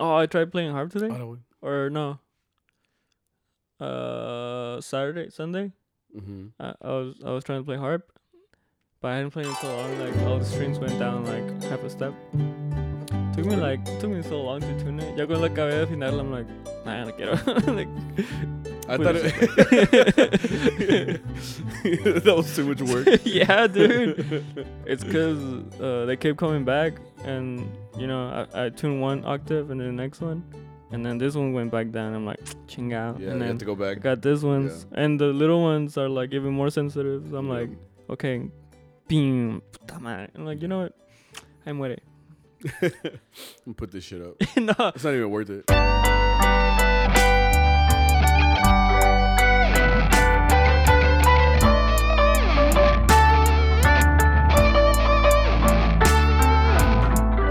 Oh, I tried playing harp today, or no? Uh, Saturday, Sunday. Mm-hmm. I, I was I was trying to play harp, but I hadn't played it so long. Like all the strings went down like half a step. Took me like took me so long to tune it. Ya cuando acabé de afinarla, I'm like, nah, no quiero. like, I thought it it, that was too much work. yeah, dude. It's cause uh, they kept coming back, and you know I, I tuned one octave and then the next one, and then this one went back down. I'm like, ching out. Yeah, and then have to go back. got this ones, and the little ones are like even more sensitive. So I'm Yeah. like, okay, beam. I'm like, you know what? I muere. And put this shit up. no. It's not even worth it.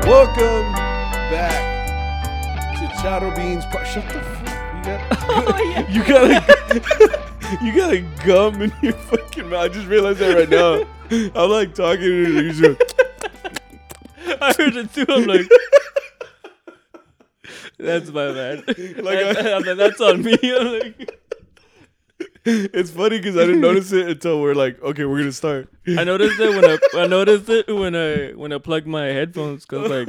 Welcome back to Chato Beans. Po- Shut the fuck. You got, Oh, yeah. you got a, you got a gum in your fucking mouth. I just realized that right now. I'm like talking to you. you're just- I heard it too. I'm like, that's my bad. Like I- That- that- that's on me. I'm like, It's funny because I didn't notice it until we're like, okay, we're gonna start. I noticed it when I, I noticed it when I when I plugged my headphones because like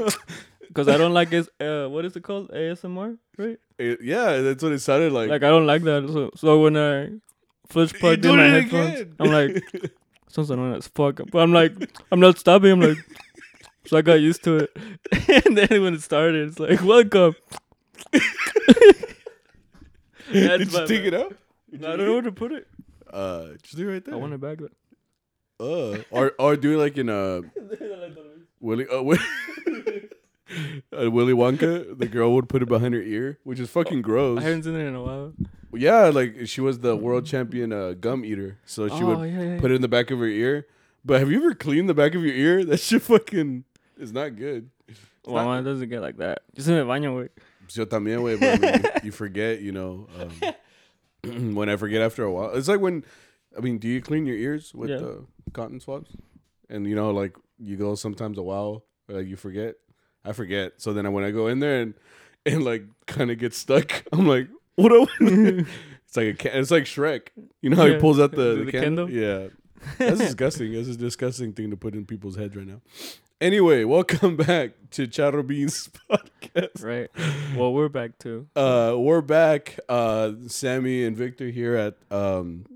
because I don't like it. Uh, what is it called? ASMR, right? It- yeah, that's what it sounded like. Like I don't like that. So so when I first plugged in my headphones, again. I'm like, sounds annoying as fuck. But I'm like, I'm not stopping. I'm like, so I got used to it. and then when it started, it's like, welcome. Did you take it out? I don't know where to put it. Uh, just do it right there. I want it back. Uh, or or do it like in uh Willy uh, Wi- uh, Willy Wonka. The girl would put it behind her ear, which is fucking gross. I haven't seen it in a while. Yeah, like she was the world champion uh, gum eater, so she oh, would yeah, yeah. put it in the back of her ear. But have you ever cleaned the back of your ear? That shit fucking is not good. Well, mine doesn't get like that. Just in my baño, güey. Yo también, güey, but I mean, you, you forget, you know. Um, when I forget after a while, it's like when, I mean, do you clean your ears with Yeah. the cotton swabs? And you know, like you go sometimes a while, like you forget. I forget. So then when I go in there and and like kind of get stuck, I'm like, what? Do I it's like a ca- it's like Shrek. You know how he Yeah. pulls out the, The- the, candle? Yeah, that's disgusting. That's a disgusting thing to put in people's heads right now. Anyway, welcome back to Chatter Beans podcast. Right. Well, we're back too. Uh, we're back. Uh, Sammy and Victor here at um,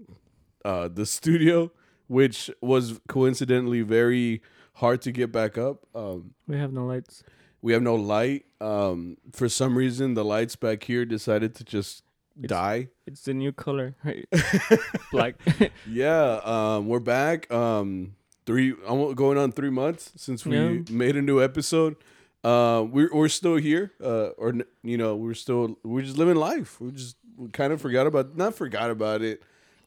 uh, the studio, which was coincidentally very hard to get back up. Um, We have no lights. we have no light. Um, for some reason, the lights back here decided to just die. It's the new color, right? Black. Yeah, um, we're back. Um, three, almost going on three months since we Yeah. made a new episode. Uh, we're we're still here. Uh, or you know, we're still we're just living life. We just we kind of forgot about not forgot about it.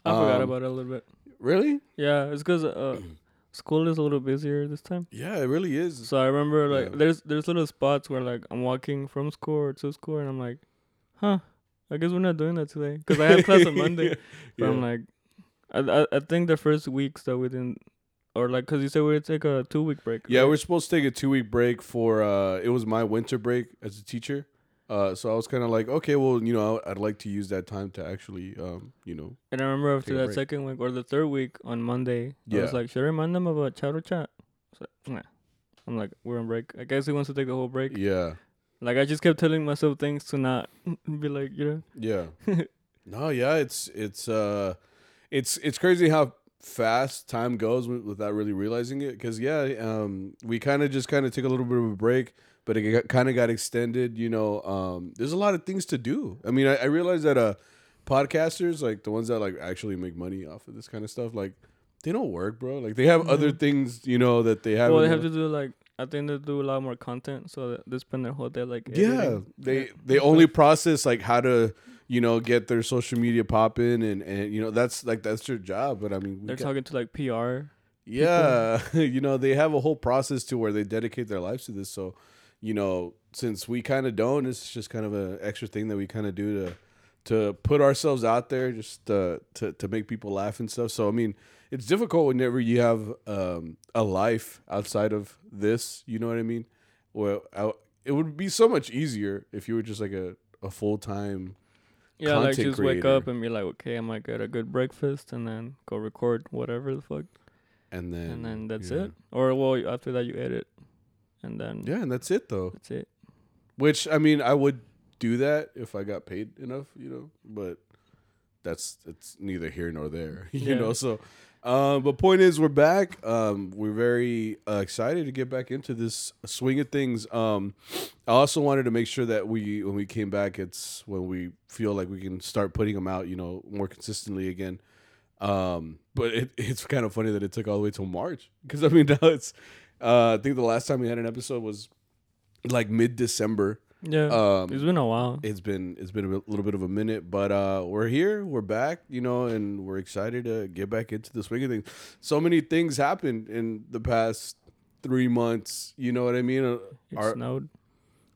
I forgot Um, about it a little bit. Really? Yeah, it's because uh, school is a little busier this time. Yeah, it really is. So I remember like Yeah. there's there's little spots where like I'm walking from school or to school and I'm like, huh, I guess we're not doing that today because I have class on Monday. But yeah. I'm like, I, I I think the first weeks that we didn't, or like, cause you said we'd take a two week break. yeah, right? we're supposed to take a two week break for. Uh, it was my winter break as a teacher. Uh, so I was kind of like, okay, well, you know, I'd like to use that time to actually, um, you know, And I remember after that break. second week or the third week on Monday, I was like, should I remind them about Chatter Chat? Like, nah. I'm like, we're on break. I guess he wants to take the whole break. yeah, Like I just kept telling myself things to not be like, you know. Yeah. no, yeah, it's it's uh it's it's crazy how fast time goes without really realizing it cuz yeah, um we kind of just kind of took a little bit of a break, but it kind of got extended, you know. Um there's a lot of things to do. I mean, I, I realize that uh podcasters like the ones that like actually make money off of this kind of stuff like they don't work, bro. Like they have other Mhm. things, you know, that they have well, they have to do like I think they do a lot more content, so they spend their whole day like Yeah, editing. they Yeah. they only process like how to you know get their social media popping and and you know that's like that's their job. But I mean, they're got- talking to like PR. yeah, you know they have a whole process to where they dedicate their lives to this. So you know, since we kind of don't, it's just kind of an extra thing that we kind of do to to put ourselves out there, just uh, to to make people laugh and stuff. So I mean, it's difficult whenever you have um, a life outside of this. You know what I mean? Well, out, it would be so much easier if you were just like a a full time. Yeah, like just wake up and be like, okay, I might get a good breakfast and then go record whatever the fuck, And then and then that's yeah. it. Or well, after that you edit, and then Yeah, and that's it though. that's it. Which I mean, I would do that if I got paid enough, you know. But that's it's neither here nor there, you Yeah. know. So, um, but point is, we're back. Um, we're very uh, excited to get back into this swing of things. Um, I also wanted to make sure that we, when we came back, it's when we feel like we can start putting them out, you know, more consistently again. Um, but it, it's kind of funny that it took all the way till March because I mean now it's. Uh, I think the last time we had an episode was like mid December. Yeah, Um, it's been a while. it's been it's been a little bit of a minute, but uh, we're here, we're back, you know, and we're excited to get back into the swing of things. So many things happened in the past three months. You know what I mean? Uh, It our- snowed.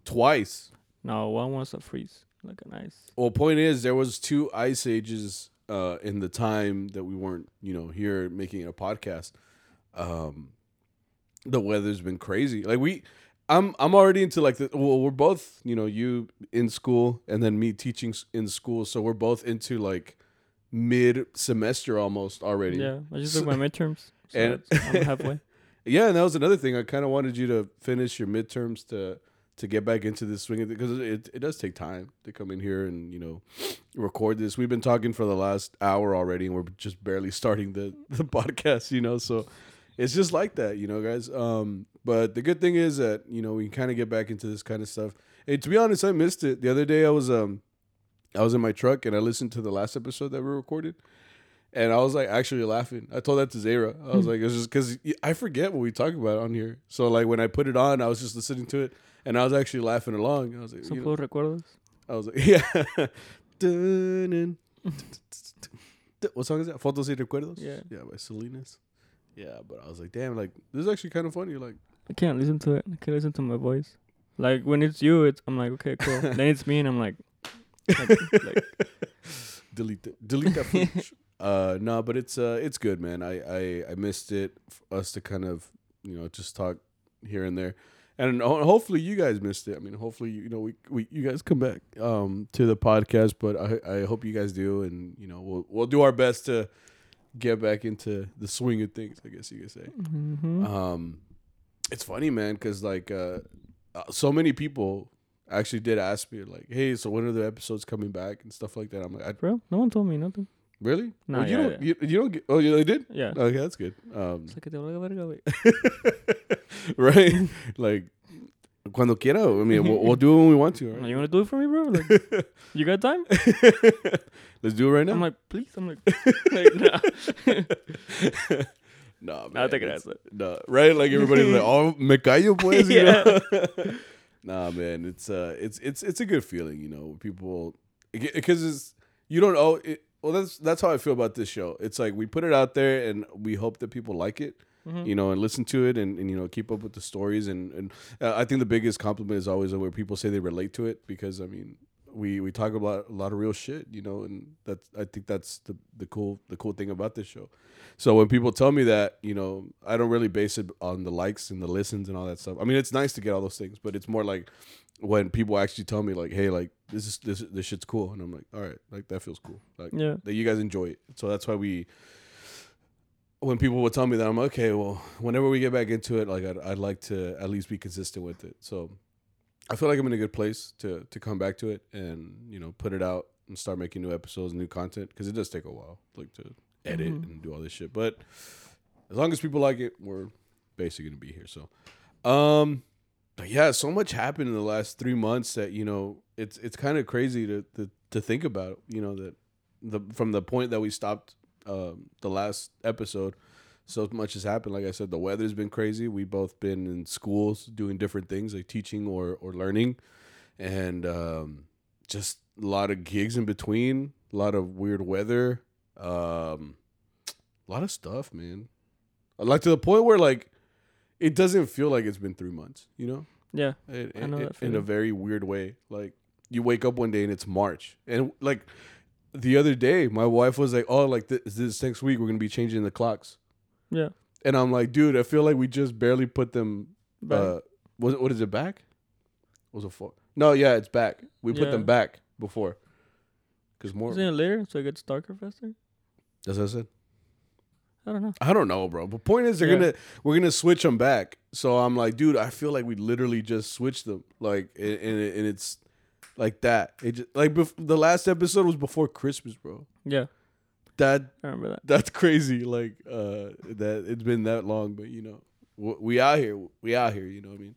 twice. No, one was a freeze, like an ice. Well, point is, there was two ice ages uh, in the time that we weren't, you know, here making a podcast. Um, the weather's been crazy. Like we, I'm, I'm already into like the. Well, we're both, you know, you in school and then me teaching in school, so we're both into like mid semester almost already. Yeah, I just took my midterms, so and- I'm halfway. Yeah, and that was another thing. I kind of wanted you to finish your midterms to to get back into this swing of it because it it does take time to come in here and you know record this. We've been talking for the last hour already, and we're just barely starting the the podcast. You know, so it's just like that, you know, guys. Um, but the good thing is that you know we can kind of get back into this kind of stuff. Hey, to be honest, I missed it the other day. I was um I was in my truck and I listened to the last episode that we recorded. And I was like actually laughing. I told that to Zara. I was like, it's just because I forget what we talk about on here. So like when I put it on, I was just listening to it, and I was actually laughing along. I was like, you know, recuerdos. I was like, yeah. What song is that? Fotos y recuerdos. Yeah. yeah, by Salinas. Yeah, but I was like, damn, like this is actually kind of funny. Like, I can't listen to it. I can't listen to my voice. Like when it's you, it's I'm like okay, cool. then it's me, and I'm like, like, like delete the, delete that footage. uh, no, but it's uh, it's good, man. I I I missed it. For us to kind of you know just talk here and there, and hopefully you guys missed it. I mean, hopefully you know we, we you guys come back um to the podcast, but I I hope you guys do, and you know we'll we'll do our best to get back into the swing of things. I guess you could say. mhm. Um, it's funny, man, because like uh, uh, so many people actually did ask me like, "Hey, so when are the episodes coming back and stuff like that?" I'm like, I, bro, no one told me nothing. "Really? No, Well, you yeah, don't. You, you don't get. Oh, yeah, they did. Yeah. Okay, that's good. Um, Es que te valga verga, güey. right? like, cuando quiera. I mean, we'll, we'll do it when we want to. Right? You wanna do it for me, bro? Like, you got time? Let's do it right now. I'm like, please. I'm like, like nah. no, man. Nah, it it's- creas. No, right? Like everybody's like, "Oh, me callo, pues." You Yeah. nah, man. It's uh, it's it's it's a good feeling, you know. People, because it's you don't know. It, well, that's that's how I feel about this show. It's like we put it out there, and we hope that people like it, Mhm. you know, and listen to it, and, and you know, keep up with the stories. And and uh, I think the biggest compliment is always where people say they relate to it, because I mean. We, we talk about a lot of real shit, you know, and that's I think that's the, the cool the cool thing about this show. So when people tell me that, you know, I don't really base it on the likes and the listens and all that stuff. I mean, it's nice to get all those things, but it's more like when people actually tell me like, "Hey, like this is this this shit's cool," and I'm like, "All right, like that feels cool." Like Yeah. that you guys enjoy it. So that's why we. When people would tell me that, I'm okay. Well, whenever we get back into it, like I'd, I'd like to at least be consistent with it. So I feel like I'm in a good place to to come back to it and you know put it out and start making new episodes, new content because it does take a while, like to edit Mhm. and do all this shit. But as long as people like it, we're basically gonna be here. So, um, yeah, so much happened in the last three months that you know it's it's kind of crazy to, to to think about. You know that the from the point that we stopped um, the last episode, so much has happened. Like I said, the weather's been crazy. We've both been in schools doing different things, like teaching or or learning, and um, just a lot of gigs in between. A lot of weird weather. Um, a lot of stuff, man. Like to the point where like it doesn't feel like it's been three months. You know, Yeah. it, I know it- that in a very weird way. Like you wake up one day and it's March, and like the other day, my wife was like, "Oh, like this, this next week we're gonna be changing the clocks," Yeah. and I'm like, "Dude, I feel like we just barely put them. But Uh, what what is it back? Was it four? No, yeah, it's back. We put them back before. Cause more. Isn't it later so it gets darker faster? That's what I said. I don't know. I don't know, bro. But point is, they're Yeah. gonna we're gonna switch them back. So I'm like, dude, I feel like we literally just switched them, like, and and, it- and it's like that. It just, like bef- the last episode was before Christmas, bro. Yeah, That I remember that. that's crazy. Like uh, that it's been that long, but you know, w- we out here. We out here. You know what I mean?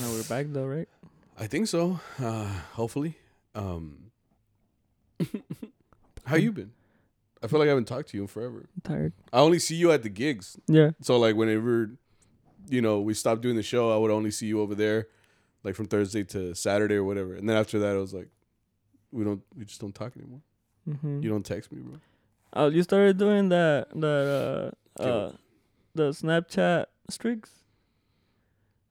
Now we're back though, right? I think so. Uh, hopefully. Um, how you been? I feel like I haven't talked to you in forever. I'm tired. I only see you at the gigs. Yeah. So like whenever, you know, we stopped doing the show, I would only see you over there, like from Thursday to Saturday or whatever. And then after that, I was like, we don't, we just don't talk anymore. Mm-hmm. You don't text me, bro. Oh, you started doing that that uh Okay. uh the Snapchat streaks.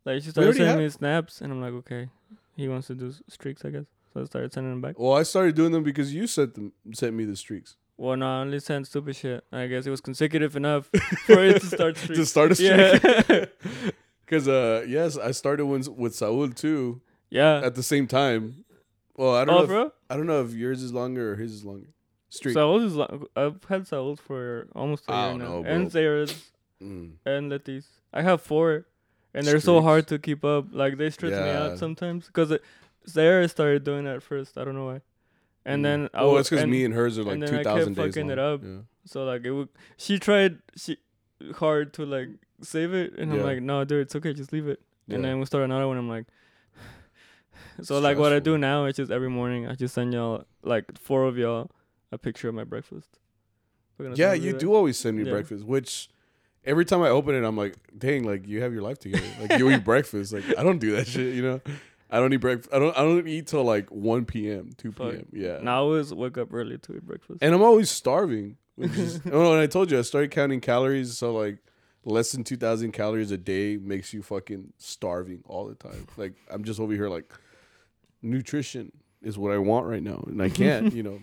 Like she started sending have- me snaps, and I'm like, okay, he wants to do s- streaks, I guess. So I started sending them back. Well, I started doing them because you sent them, sent me the streaks Well, no, I only sent stupid shit. I guess it was consecutive enough for it to start to start a streak. Yeah, Because uh, yes, I started one with Saul too yeah. at the same time. Well, I don't Oh, know. If, bro. I don't know if yours is longer or his is longer. Streak. Saul's is long. I've had Saul's for almost a I year now, know, and Sarah's Mm. and Letty's. I have four, and they're so hard to keep up. Like they stress me out sometimes because Sarah started doing that first. I don't know why. And Mm. then I well, was it's because me and hers are like and then I kept days fucking long. it up. Yeah. so like it would. She tried she hard to like save it, and I'm like, no, dude, it's okay, just leave it. And then we start another one. I'm like. So like what I do now is just every morning I just send y'all like four of y'all a picture of my breakfast. Yeah, you do always send me Yeah. breakfast, which every time I open it, I'm like, dang, like you have your life together. Like you eat breakfast. Like I don't do that shit, you know. I don't eat breakfast. I don't. I don't eat till like one p.m., two p.m. Yeah. Now I always wake up early to eat breakfast. And I'm always starving. Which is, oh, and I told you I started counting calories. So like less than two thousand calories a day makes you fucking starving all the time. Like I'm just over here like nutrition is what I want right now, and I can't. you know.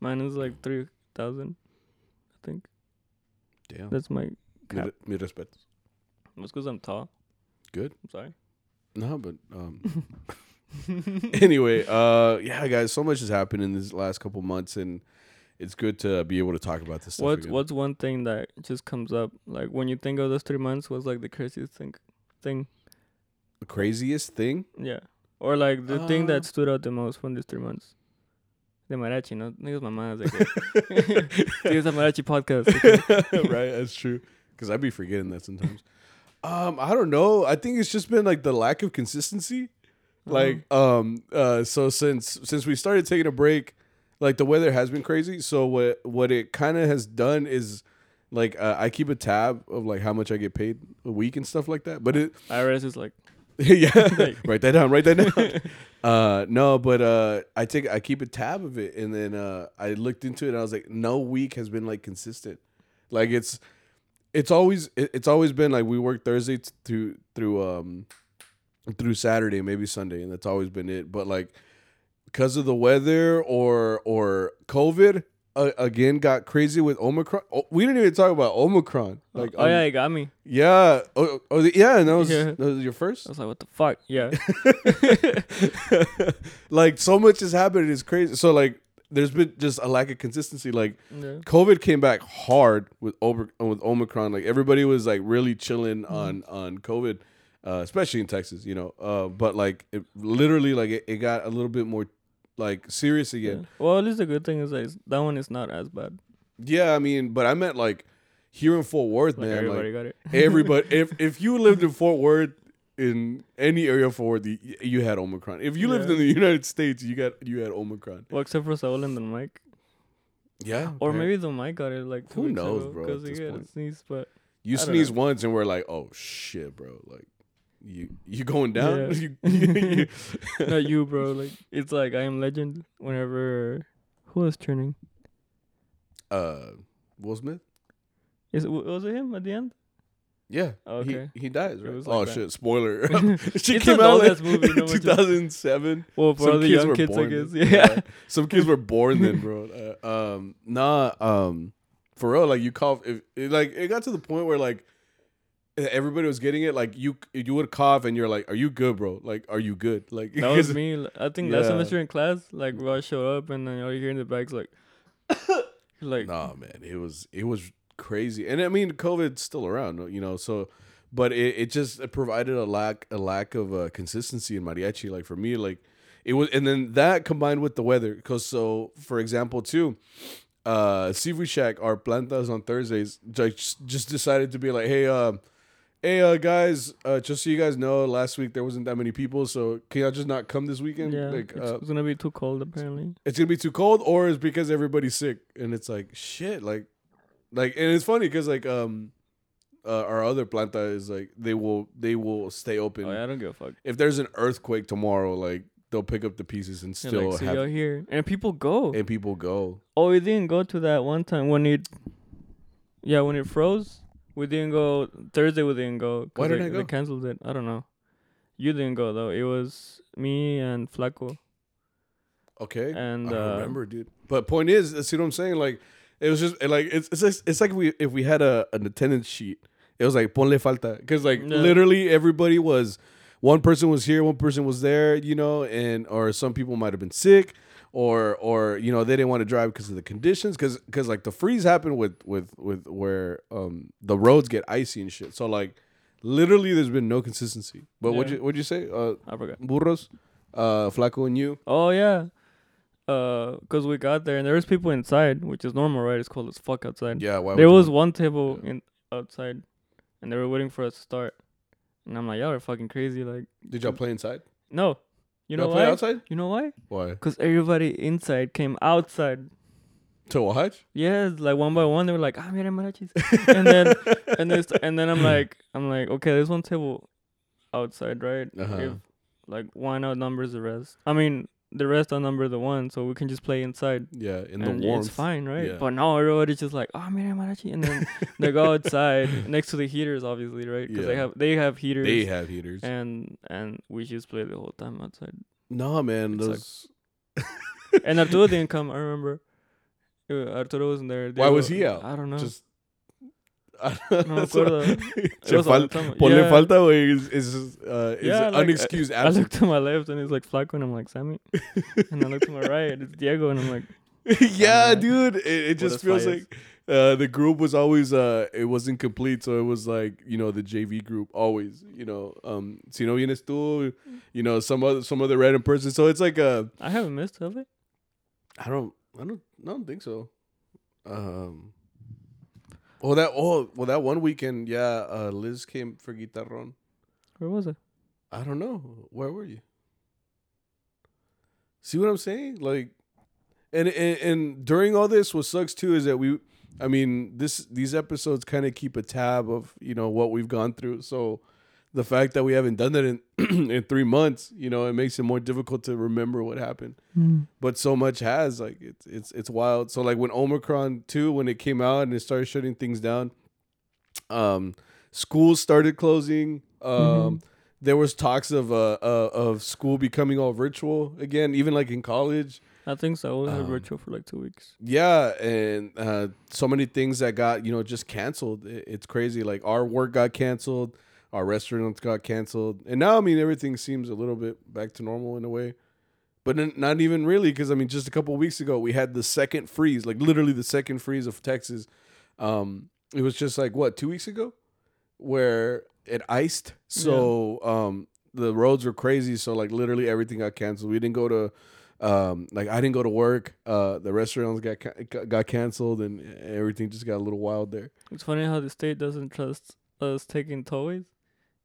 Mine is like three thousand. I think Damn. that's my. Mi, cap. mi respetos. That's because I'm tall. Good. I'm sorry. No, but um. anyway, uh, yeah, guys, so much has happened in these last couple months, and it's good to be able to talk about this stuff. What's again. What's one thing that just comes up like when you think of those three months? What's like the craziest thing? Thing, the craziest thing? yeah, or like the thing Uh, that stood out the most from these three months. The mariachi, no, niggas mamadas. Like, it's a mariachi podcast. okay? right, that's true. Because I'd be forgetting that sometimes. Um, I don't know. I think it's just been like the lack of consistency. Like, um, uh, so since since we started taking a break, like the weather has been crazy. So what what it kind of has done is, like, uh, I keep a tab of like how much I get paid a week and stuff like that. But it, IRS is like, yeah, Like- write that down. Write that down. uh, no, but uh, I take I keep a tab of it, and then uh, I looked into it. and I was like, no week has been like consistent. Like it's it's always it, it's always been like we work Thursday through through um through Saturday, maybe Sunday, and that's always been it. But like because of the weather or or COVID. Uh, again, got crazy with Omicron. Oh, we didn't even talk about Omicron. Like, oh um, yeah, it got me. yeah, oh, oh, yeah, and that was, Yeah. that was your first. I was like, what the fuck? Yeah. like so much has happened. It's crazy. So like, there's been just a lack of consistency. Like yeah. COVID came back hard with over with Omicron. Like everybody was like really chilling on on COVID, uh, especially in Texas. You know, uh, but like it literally like it, it got a little bit more like serious again. Yeah. Well, at least the good thing is that that one is not as bad. Yeah, I mean, but I meant like here in Fort Worth, Like man. everybody Like got it. everybody, if if you lived in Fort Worth. In any area of Fort Worth, you, you had Omicron. If you lived in the United States, you got you had Omicron. Well, except for Saul and the Mike. Yeah, Or apparent- maybe the Mike got it like two Who knows, ago bro, Because he had a sneeze, but You sneeze once and we're like, oh shit, bro. Like you you going down? Yeah. you, not you, bro. Like it's like I am legend. Whenever who was turning? uh Will Smith? Is it, was it him at the end? Yeah. Oh, okay. He, he dies, right? oh like that. shit, spoiler. she It's came out like movie, no 2007. Well, for Some the kids young were kids, I born guess. then. Yeah. Some kids were born then, bro. Uh, um nah, um for real, like you call if it, like it got to the point where like everybody was getting it. Like you, you would cough, and you're like, "Are you good, bro? Like, are you good?" Like That was me. I think Yeah. semester in class, like when I showed up and then all you hear in the back's like, like Nah, man, it was it was crazy, and I mean, COVID's still around, you know. So, but it, it just it provided a lack a lack of uh, consistency in mariachi. Like for me, like it was, and then that combined with the weather, because so for example, too, uh, Seafood Shack, our plantas on Thursdays, just just decided to be like, hey, um. Hey uh, guys, uh, just so you guys know, last week there wasn't that many people, so can y'all just not come this weekend? yeah, like, it's, uh, it's gonna be too cold apparently. it's gonna be too cold or it's because everybody's sick and it's like shit like like and it's funny because like um uh, our other planta is like they will they will stay open Oh yeah, I don't give a fuck. if there's an earthquake tomorrow like they'll pick up the pieces and Yeah, still like, see have y'all here, and people go. and people go Oh, we didn't go to that one time when it. Yeah, when it froze, we didn't go. Thursday we didn't go. Why didn't they, I They go? canceled it. I don't know. You didn't go though. It was me and Flaco okay and I uh, remember dude but point is see what I'm saying like it was just like it's it's like, it's like if we if we had a an attendance sheet it was like ponle falta because like Yeah. literally everybody was one person was here one person was there you know and or some people might have been sick or or you know they didn't want to drive because of the conditions because because like the freeze happened with with with where um the roads get icy and shit so like literally there's been no consistency but what'd you what'd you say uh I forgot. burros uh flaco and you Oh yeah. Uh, cause we got there and there was people inside, which is normal, right? It's cold as fuck outside. yeah why there you was one table Yeah. in outside, and they were waiting for us to start. And I'm like, y'all are fucking crazy. Like, did y'all play inside no, you know Y'all play why? outside You know why? why Cause everybody inside came outside. to watch Yeah, like one by one, they were like, "Ah, mira mariachis," and then and then and then I'm like, I'm like, okay, there's one table outside, right? Uh-huh. If like one outnumbers the rest. I mean, the rest are number the one, so we can just play inside. Yeah, in the warmth. it's fine, right? Yeah. But now everybody's just like, "Oh, mira mariachi," and then they go outside next to the heaters, obviously, right? Because they have they have heaters. They have heaters. and and we just play the whole time outside. no, man, It's those. And Arturo didn't come. I remember. Uh, Arturo wasn't there. Why was Diego- he out? I don't know. Just. Me acuerdo. Se It was a long fal- Ponle yeah. falta, güey, is, is, uh, is Yeah, like, unexcused I absence. looked to my left and it's like Flaco and I'm like Sammy, and I look to my right it's Diego and I'm like yeah, I'm dude. It, it just feels bias. like uh, the group was always uh, it wasn't complete, so it was like you know the JV group always. You know, um, si no vienes tú, you know some other some other random person. So it's like uh, I haven't missed have it. I don't, I don't, I don't think so. Um, well that oh well that one weekend, yeah, uh, Liz came for guitarron. Where was it? I don't know where were you. See what I'm saying? Like, and and, and during all this, what sucks too is that we, I mean, this these episodes kind of keep a tab of you know what we've gone through. So the fact that we haven't done that in in three months, you know, it makes it more difficult to remember what happened but so much has like it's it's it's wild. So like when Omicron two, when it came out and it started shutting things down, um, schools started closing. Um, Mhm. there was talks of uh, uh of school becoming all virtual again, even like in college. I think so. We had Um, virtual for like two weeks. Yeah, and uh, so many things that got you know just canceled. It- It's crazy. Like our work got canceled, our restaurants got canceled, and now I mean everything seems a little bit back to normal in a way, but n- not even really because I mean just a couple of weeks ago we had the second freeze, like literally the second freeze of Texas. Um, it was just like what two weeks ago, where it iced. So um, the roads were crazy. So like literally everything got canceled. We didn't go to um like I didn't go to work. Uh the restaurants got ca- got- got canceled and everything just got a little wild there. It's funny how the state doesn't trust us taking tollways,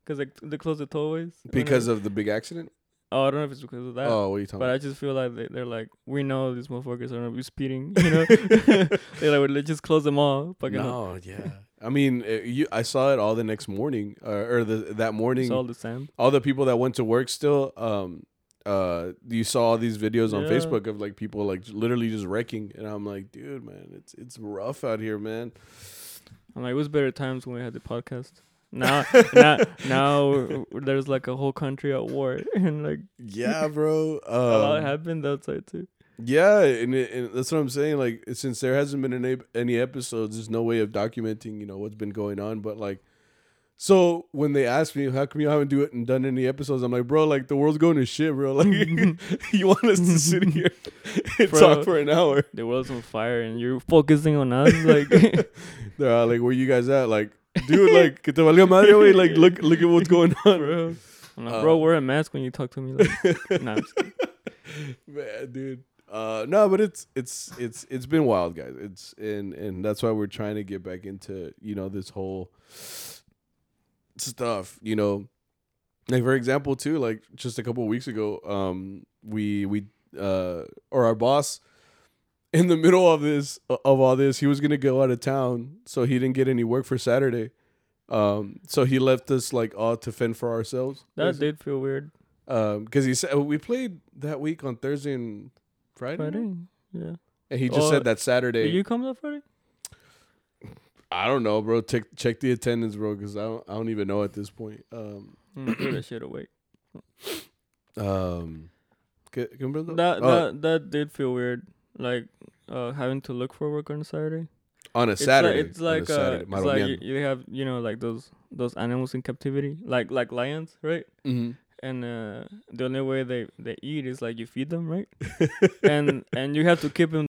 because like they close the tollways Because of the big accident? oh I don't know if it's because of that. oh, what are you talking But about? I just feel like they, they're like, we know these motherfuckers are gonna be speeding, you know. they're like, let's just close them all. Fucking No, yeah. I mean, uh, you I saw it all the next morning uh, or the that morning it's all the same. all the people that went to work still um uh you saw all these videos on Yeah. Facebook of like people like literally just wrecking and I'm like, dude, man, it's it's rough out here, man. I'm like, it was better times when we had the podcast. Now, now, now there's like a whole country at war, and like Yeah, bro. a lot Um, happened outside too. Yeah, and, it, and that's what I'm saying. Like, since there hasn't been any any episodes, there's no way of documenting, you know, what's been going on. But like, So when they ask me how come you haven't do it and done any episodes, I'm like, bro, like the world's going to shit, bro. Like you want us to sit here and Bro. talk for an hour? The world's on fire and you're focusing on us. Like, They're like, where you guys at? Like, dude, like, que te valga madre, güey. Like, look, look at what's going on, bro. I'm like, Uh, bro, wear a mask when you talk to me. Like, nah, I'm man, dude. Uh, no, but it's it's it's it's been wild, guys. It's and and that's why we're trying to get back into you know this whole stuff. You know, like for example, too, like just a couple of weeks ago, um, we we uh or our boss in the middle of this of all this, he was gonna go out of town, so he didn't get any work for Saturday. Um, so he left us like all to fend for ourselves. that did feel weird. Um, because he said we played that week on Thursday and Friday, Friday. Yeah. and he just Oh, said that Saturday. Did you come that Friday? I don't know, bro. Check check the attendance, bro, because I don't I don't even know at this point. Um, Mm, that shit away. um, ¿qué- qué me preguntó? That Oh, that that did feel weird. Like uh having to look for work on a Saturday. on a It's Saturday. Like, it's like, uh, it's like you, you have you know like those those animals in captivity, like like lions, right? hmm And uh, the only way they they eat is like you feed them, right? and and you have to keep them.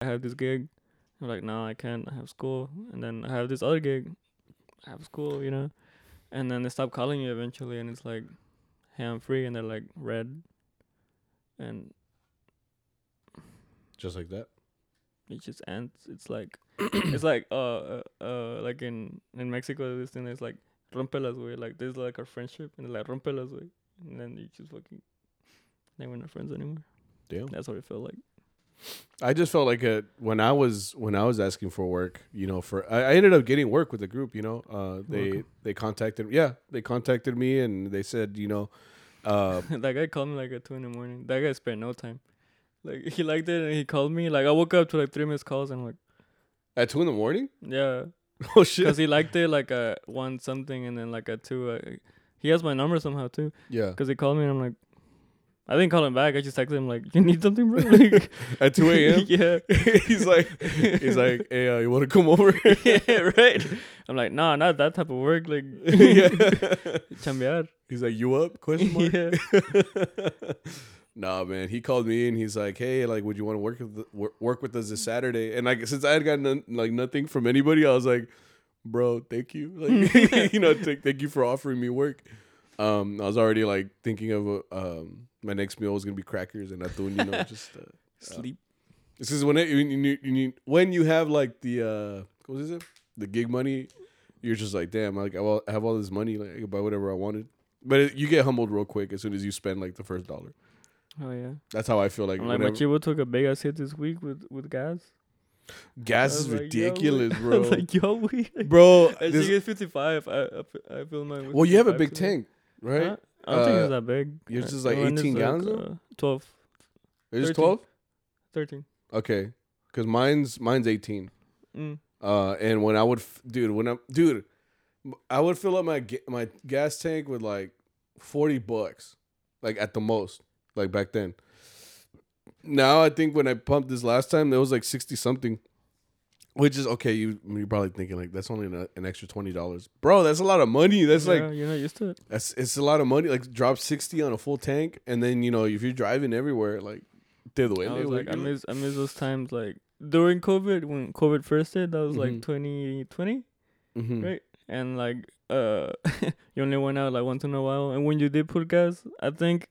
I have this gig. I'm like, no, I can't. I have school. And then I have this other gig. I have school, you know. And then they stop calling you eventually, and it's like, hey, I'm free, and they're like red, and Just like that. it just ends. It's like, it's like uh, uh uh like in in Mexico, this thing is like rompelas, way. Like there's like our friendship, and they're like rompelas, way. And then you just fucking, they were not friends anymore. Damn. That's what it felt like. I just felt like a when I was when I was asking for work, you know, for I, I ended up getting work with the group. You know, uh, they Welcome. they contacted yeah they contacted me and they said you know, uh, that guy called me like at two in the morning. That guy spent no time. Like he liked it and he called me. Like I woke up to like three missed calls and I'm like, at two in the morning. yeah, Oh shit! because he liked it like at one something and then like at two. Uh, he has my number somehow too. Yeah, Cause he called me and I'm like, I didn't call him back. I just texted him like, you need something, bro. Like, at two a.m. yeah, he's like he's like, hey, uh, you want to come over? yeah, right. I'm like, nah, not that type of work. Like, yeah. chambear. He's like, you up? Question mark. yeah. nah, man. He called me and he's like, hey, like, would you want to work with wor- work with us this Saturday? And like, since I had gotten none, like nothing from anybody, I was like, bro, thank you. Like, you know, th- thank you for offering me work. Um, I was already like thinking of uh, um my next meal was gonna be crackers and atún, you know, just. Uh, Sleep. this is when it, you, you, you need when you have like the uh what is it the gig money you're just like damn like I have all this money like I can buy whatever I wanted but it, you get humbled real quick as soon as you spend like the first dollar Oh yeah. that's how I feel like, I'm like, my chivo took a big ass hit this week with with gas. gas is like, ridiculous bro like, yo, we. bro this- she gets 55. I, I, I feel with well you have a big today. tank right Huh? I don't think Uh, it's that big. yours Uh, is like mine 18 gallons, though? Uh, 12, it's 13. 12 13. okay because mine's mine's 18 Mm. Uh, and when I would, f- dude, when I, dude, I would fill up my ga- my gas tank with like forty bucks, like at the most, like back then. Now I think when I pumped this last time, it was like sixty something, which is okay. You you're probably thinking like that's only an, an extra twenty dollars, bro. That's a lot of money. That's yeah, like you're not used to it. that's it's a lot of money. Like drop sixty on a full tank, and then you know if you're driving everywhere, like Te I duele, was like, I miss, I miss those times like during COVID when COVID first hit. That was like Mhm. 2020, Mhm. right? And like, uh, you only went out like once in a while. And when you did put gas, I think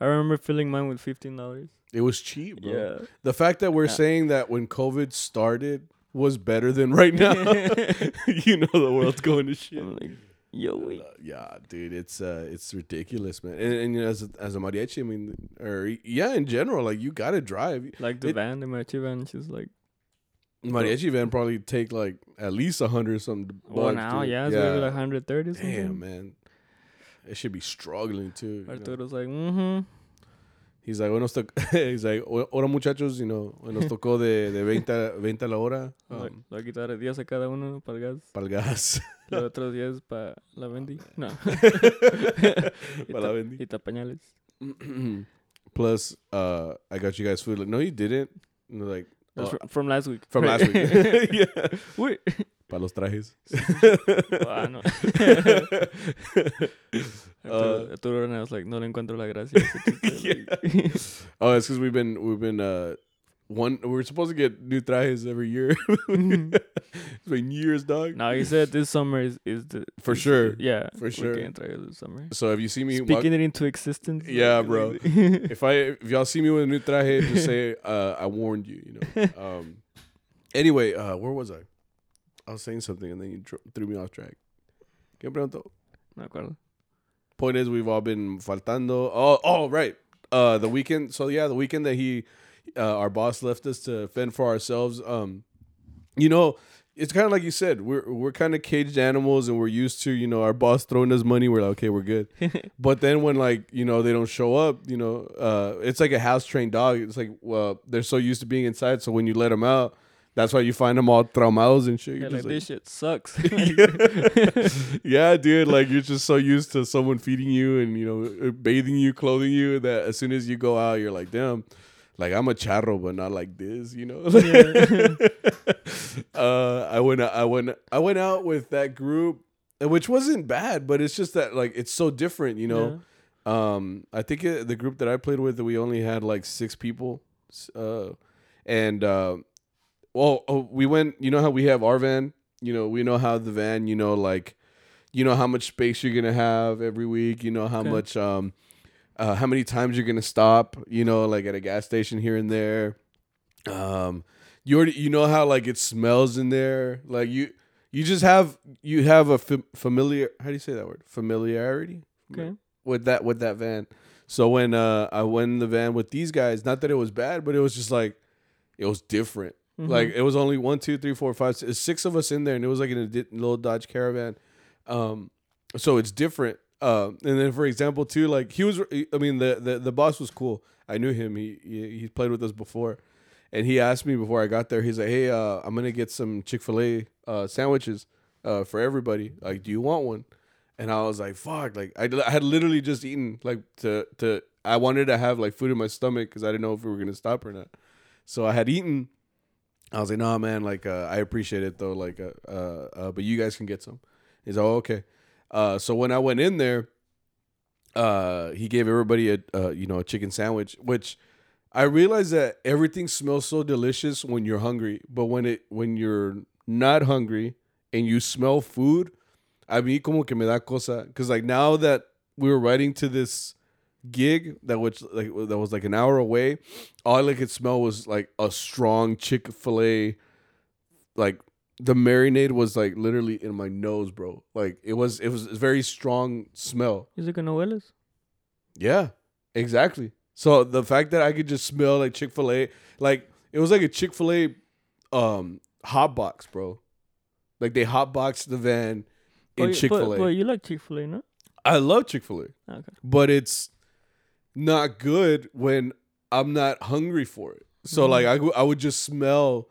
I remember filling mine with fifteen dollars. It was cheap, bro. Yeah. The fact that we're Yeah. saying that when COVID started was better than right now, you know the world's going to shit. I'm like, yo, wait. Uh, yeah, dude, it's uh, it's ridiculous, man. And, and you know, as a, as a mariachi, I mean, or yeah, in general, like you gotta drive. Like the It- van, the mariachi van, she's like, Mariachi van probably take like at least a hundred something. well, now, dude. yeah, it's maybe like 130 something. Damn, man. It should be struggling too. you know? Arturo's like, mm-hmm. He's like, bueno, he's like, ahora muchachos, you know, nos tocó de, de 20, 20 a la hora um, voy a quitar 10 a cada uno para el gas. para el gas. Los otros 10 para la vendi. No. Para la vendi. y tapañales. Plus, uh, I got you guys food. Like, no, you didn't. And like, That's "Oh, fr- from last week. from last week. yeah. Wait. Para los trajes. Ah, no. Uh, Renee was like, no le encuentro la gracia. a ese chiste", like- Oh, it's because we've been we've been uh one. We're supposed to get new trajes every year. it's been years, dog. no, he said this summer is, is the. For is sure. yeah. For sure. getting trailers this summer. So if you see me, walk, Speaking it into existence. Yeah, like- bro. if I if y'all see me with a new traje, just say uh, I warned you. You know. Um. Anyway, uh, where was I? I was saying something and then you dr- threw me off track. ¿Qué preguntó? No me acuerdo. point is we've all been faltando. Oh, oh, right. Uh, the weekend. So yeah, the weekend that he, uh, our boss left us to fend for ourselves. Um, you know, it's kind of like you said. We're we're kind of caged animals, and we're used to you know our boss throwing us money. We're like, okay, we're good. but then when like you know they don't show up, you know, uh, it's like a house trained dog. It's like well, they're so used to being inside, so when you let them out. That's why you find them all traumados and shit. Yeah, like, just this shit sucks. yeah, dude. Like you're just so used to someone feeding you and you know uh, bathing you, clothing you that as soon as you go out, you're like, damn. Like I'm a charro, but not like this, you know. uh, I went, I went, I went out with that group, uh, which wasn't bad, but it's just that like it's so different, you know. Um, I think it, the group that I played with, we only had like six people, uh, and uh, well, oh, we went. You know how we have our van. You know, we know how the van. You know, like, you know how much space you're gonna have every week. You know how Okay. much, um, uh, how many times you're gonna stop. You know, like at a gas station here and there. Um, you already you know how like it smells in there. Like you you just have you have a fam- familiar. How do you say that word? Familiarity Okay. with that with that van. So when uh I went in the van with these guys, not that it was bad, but it was just like it was different. Mhm. Like it was only one, two, three, four, five, six, six of us in there, and it was like in a di- little Dodge Caravan. Um, so it's different. Um, and then for example, too, like he was. I mean, the the, the boss was cool. I knew him. He, he he played with us before, and he asked me before I got there. He's like, "Hey, uh, I'm gonna get some Chick Fil A uh, sandwiches uh, for everybody. Like, do you want one?" And I was like, "Fuck!" Like I, I had literally just eaten like to to. I wanted to have like food in my stomach because I didn't know if we were gonna stop or not. So I had eaten. I was like, "Nah, man. Like, uh, I appreciate it though. Like, uh, uh, uh, but you guys can get some." He's like, "Oh, okay." Uh, so when I went in there, uh, he gave everybody a uh, you know a chicken sandwich, which I realized that everything smells so delicious when you're hungry, but when it when you're not hungry and you smell food, I mean, como que me da cosa because like now that we were writing to this gig that was like that was like an hour away, all I could smell was like a strong Chick Fil A, like the marinade was like literally in my nose, bro. Like it was it was a very strong smell. Is it hueles? Yeah, exactly. So the fact that I could just smell like Chick Fil A, like it was like a Chick Fil A, um, hot box, bro. Like they hot boxed the van in Chick Fil But, but A. you like Chick Fil A, no? I love Chick Fil A, Okay. but it's not good when I'm not hungry for it. So Mhm. like I would just smell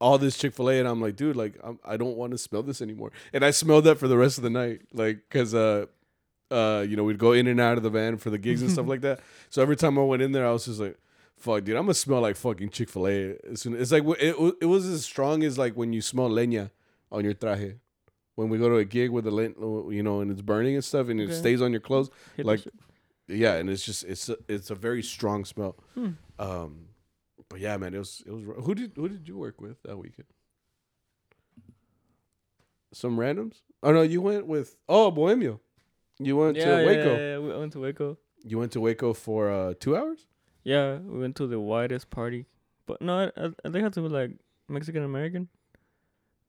all this Chick Fil A, and I'm like, dude, like I'm, I don't want to smell this anymore. And I smelled that for the rest of the night, like because uh, uh, you know, we'd go in and out of the van for the gigs and stuff like that. So every time I went in there, I was just like, fuck, dude, I'm gonna smell like fucking Chick Fil A. As soon it's like it, it was as strong as like when you smell leña on your traje. When we go to a gig with the le- you know, and it's burning and stuff, and it Okay. stays on your clothes Hit Like-. Yeah, and it's just it's a, it's a very strong smell. Hmm. Um, but yeah, man, it was it was. Who did who did you work with that weekend? Some randoms. Oh no, you went with oh Bohemio. You went yeah, to yeah, Waco. Yeah, yeah, we went to Waco. You went to Waco for uh two hours. Yeah, we went to the widest party, but no, I, I think had to be like Mexican American,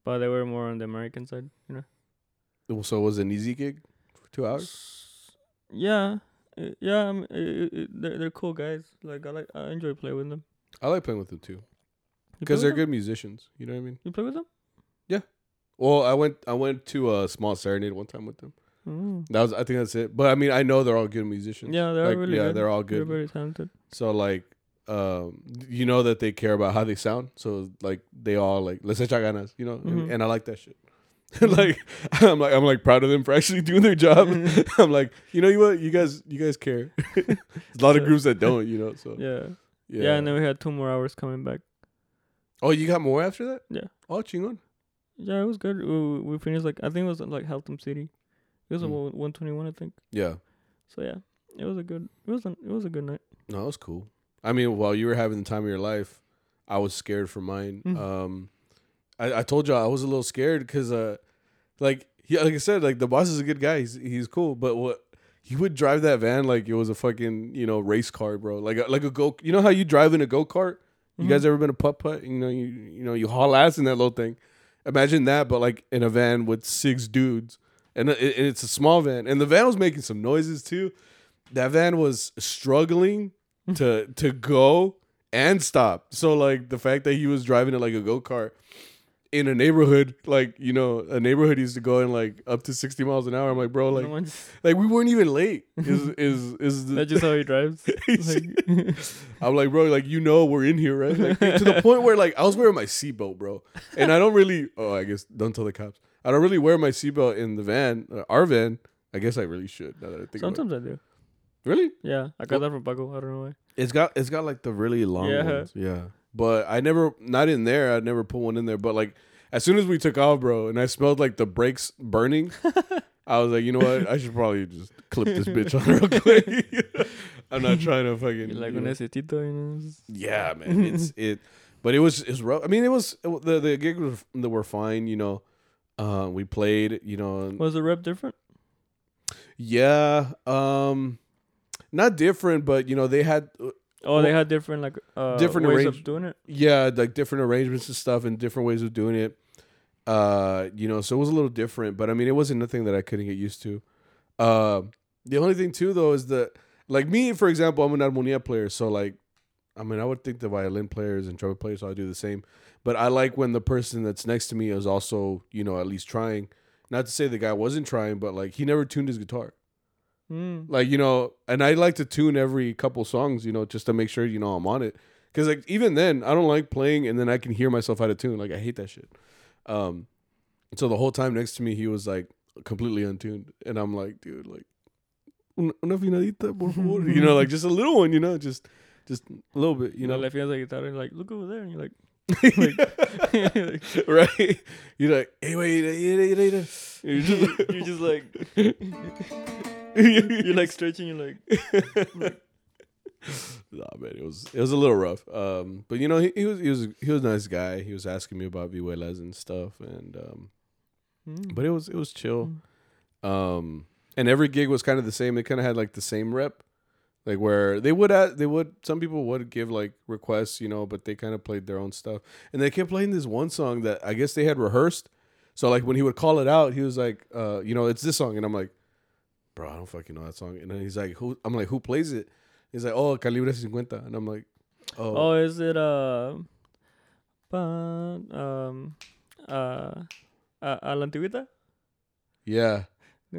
but they were more on the American side, you know. So it was an easy gig for two hours. Yeah, yeah, I mean, it, it, they're they're cool guys. Like I like I enjoy playing with them. I like playing with them too because they're them? good musicians. You know what I mean? You play with them? Yeah. Well, I went I went to a small serenade one time with them. Mm. That was I think that's it. But I mean I know they're all good musicians. Yeah, they're Like, really yeah, good. they're all good. They're very talented. So like, um, you know that they care about how they sound. So like, they all like let's ganas, you know, and, Mhm. and I like that shit. like, I'm like I'm like proud of them for actually doing their job. I'm like, you know, you what, you guys, you guys care. There's a lot of groups that don't, you know. So Yeah. yeah. yeah, and then we had two more hours coming back. oh, you got more after that? Yeah. Oh, chingon. Yeah, it was good. We, we finished like I think it was like Haltom City. It was a Mm. one twenty one, I think. Yeah. So yeah, it was a good. It was a, it was a good night. No, it was cool. I mean, while you were having the time of your life, I was scared for mine. Mm. Um, I, I told y'all I was a little scared because, uh, like, yeah, like I said, like the boss is a good guy. He's he's cool, but what he would drive that van like it was a fucking you know race car, bro. Like a, like a go. You know how you drive in a go kart? You guys Mhm. ever been a putt putt? You know you you know you haul ass in that little thing. Imagine that, but like in a van with six dudes, and it, and it's a small van, and the van was making some noises too. That van was struggling to to go and stop. So like the fact that he was driving it like a go kart in a neighborhood, like you know, a neighborhood used to go in like up to sixty miles an hour. I'm like, bro, like one's- like we weren't even late. Is is is the, that's just how he drives. like, I'm like, bro, like you know we're in here, right? Like, to the point where like I was wearing my seatbelt, bro, and I don't really. Oh, I guess don't tell the cops. I don't really wear my seatbelt in the van, uh, our van. I guess I really should. Now that I think sometimes I do. really, Yeah, I got that from Paco. I don't know why. it's got it's got like the really long Yeah. ones, yeah. But I never, not in there. I never put one in there. But like as soon as we took off, bro, and I smelled like the brakes burning. I was like, you know what? I should probably just clip this bitch on real quick. I'm not trying to fucking like you know. necesito, you know. Yeah, man. It's it, but it was it's rough. I mean, it was it, the the gig was that were fine. You know, uh, we played. You know, Was the rep different? yeah, um, not different, but you know they had Oh, they had different like uh different ways arrange- of doing it. yeah like different arrangements and stuff and different ways of doing it. Uh, you know, so it was a little different, but I mean, it wasn't nothing that I couldn't get used to. Uh, the only thing too though is that like me, for example, I'm an armonia player, so like I mean, I would think the violin players and trumpet players all do the same. But I like when the person that's next to me is also, you know, at least trying. Not to say the guy wasn't trying, but like he never tuned his guitar. Mm. Like, you know, and I like to tune every couple songs, you know, just to make sure, you know, I'm on it. Cause like even then, I don't like playing and then I can hear myself out of tune. Like I hate that shit. Um so the whole time next to me he was like completely untuned. And I'm like, dude, like "Un- una finadita, por favor. you know, like just a little one, you know, just just a little bit, you You know, know. le finas la guitarra and like, look over there, and you're like, right? You're like, hey, wait. You're just, you're just like, you're like stretching, you're like, nah, man, it was it was a little rough. Um, but you know, he, he was he was he was a nice guy. He was asking me about vihuelas and stuff, and um, mm. but it was it was chill. Mm. Um, and every gig was kind of the same. They kind of had like the same rep, like where they would they would some people would give like requests, you know, but they kind of played their own stuff. And they kept playing this one song that I guess they had rehearsed. So like when he would call it out, he was like, uh, you know, it's this song, and I'm like, bro, I don't fucking know that song. And then he's like, who? I'm like, who plays it? He's like, oh, Calibre 50, and I'm like, oh, Oh, is it uh, pa- um, uh, uh, a la antigüita? yeah. A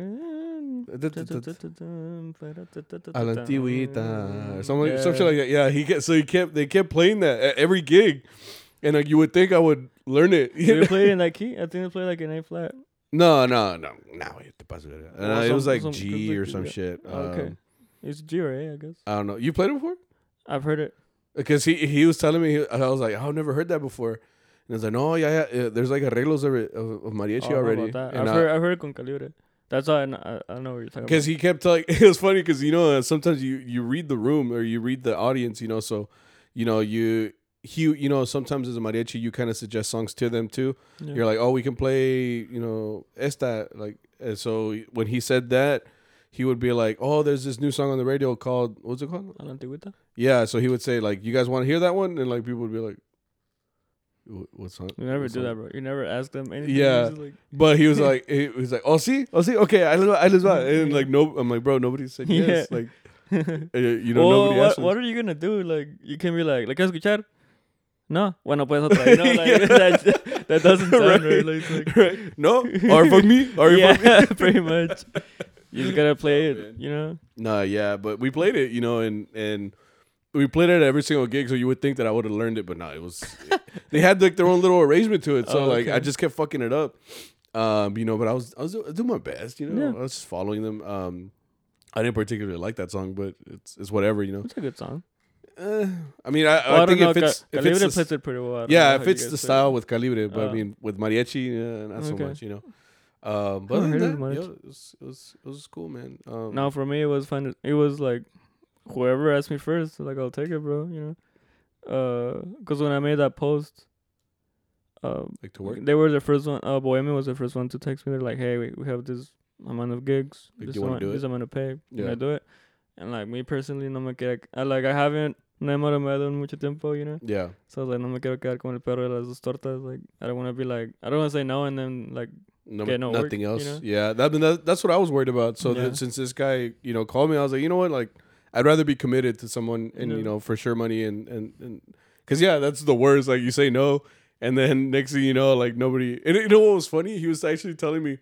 la antigüita, or something, some shit like that. Yeah, he kept, so he kept, they kept playing that at every gig, and like you would think I would learn it. Did we play in that key? I think they played like an A flat. No, no, no, no. wait, te paso de verga. Well, Uh, it was like some- G or some shit. Okay. Um, It's G or A, I guess. I don't know. You played it before? I've heard it. Because he he was telling me, I was like, I've never heard that before. And I was like, no, yeah, yeah. There's like arreglos of, of, of mariachi Oh, don't already. about. I've I- heard, I've heard it con calibre. That's why I know, I, I know what you're talking Because he kept like it was funny because you know sometimes you you read the room or you read the audience you know so you know you he, you know, sometimes as a mariachi, you kind of suggest songs to them too. Yeah. You're like, oh, we can play, you know, esta. Like, and so when he said that, he would be like, oh, there's this new song on the radio called what's it called? A la antigüita? Yeah. So he would say like, you guys want to hear that one? And like people would be like, "Wh- what song? You never do song?" that, bro. You never ask them anything. Yeah. Like, But he was like, he was like, oh, see, oh, see, okay, I live, I live, and like, no, I'm like, bro, nobody said yes, Yeah. like, uh, you know, well, nobody what, asked. what are you gonna do? Like, you can be like, ¿le quieres escuchar? No. Bueno, pues otra. You know, like, that, that doesn't sound right. Right. Like, right? No, or fuck me, or you fuck me. yeah, pretty much. You just gotta play Oh, it, man. you know? Nah, yeah, but we played it, you know, and and we played it at every single gig, so you would think that I would have learned it, but no, it was they had like their own little arrangement to it, so Oh, like I just kept fucking it up, um, you know. But I was I was doing my best, you know. Yeah. I was just following them. Um, I didn't particularly like that song, but it's it's whatever, you know. It's a good song. Uh, I mean, I, Well, I, think don't it know. fits. Ca- It Calibre fits the, it pretty well. I yeah, how it fits the style with Calibre, but I Oh. mean, with mariachi, uh, not so much, you know. Um, but Haven't other than that, of yeah, it was, it was it was cool, man. Um, No, for me it was fun. It was like whoever asked me first, like I'll take it, bro. You know, uh, because when I made that post, uh, like to work. they were the first one. Uh, Bohemian was the first one to text me. They're like, "Hey, we, we have this amount of gigs. Like, this amount, do this it? amount to pay. Can I do it?" And like me personally, no me. I like I haven't no he maromado en mucho tiempo, you know. Yeah, So I was like, no me quiero quedar con el perro de las dos tortas. Like I don't want to be like I don't want to say no and then like no, no work, nothing you else. know? Yeah, that, that that's what I was worried about. So Yeah. that since this guy, you know, called me, I was like, you know what, like I'd rather be committed to someone and Yeah. you know for sure money and and and because yeah, that's the worst. Like you say no, and then next thing you know, like nobody. And you know what was funny? He was actually telling me,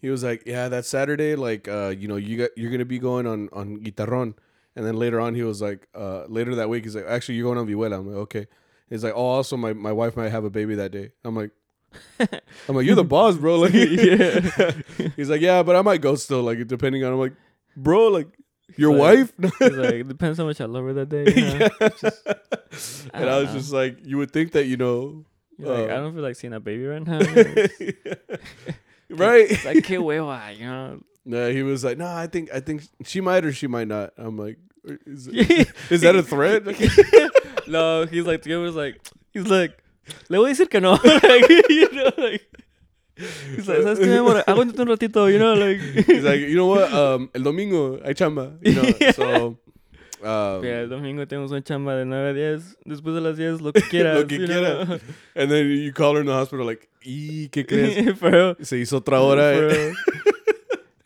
he was like, yeah, that Saturday, like uh, you know, you got you're gonna be going on on guitarron. And then later on, he was like, uh, later that week, he's like, actually, you're going on Vihuela. I'm like, okay. He's like, oh, also, my, my wife might have a baby that day. I'm like, I'm like, you're the boss, bro. Like, Yeah. He's like, yeah, but I might go still, like depending on. I'm like, bro, like your like- wife. It's like depends how much I love her that day. You know? Yeah. and I was don't just like, you would think that you know, You're like, I uh, don't feel like seeing a baby right now. It's right? like que hueva, you know. No, he was like, no, I think I think she might or she might not. I'm like, is, is that a threat? no, he's like, Tío was like, he's like, le voy a decir que no. like, you know, like, he's like, ¿sabes qué, amor? Aguántate un ratito, you know, like. He's like, you know what? Um, el domingo hay chamba, you know. Yeah. So, um, Mira, el domingo tenemos una chamba de 9 a 10. Después de las 10, lo que quieras. Lo que quiera. and then you call her in the hospital, like, ¿y qué crees? Se hizo otra hora. For eh. real.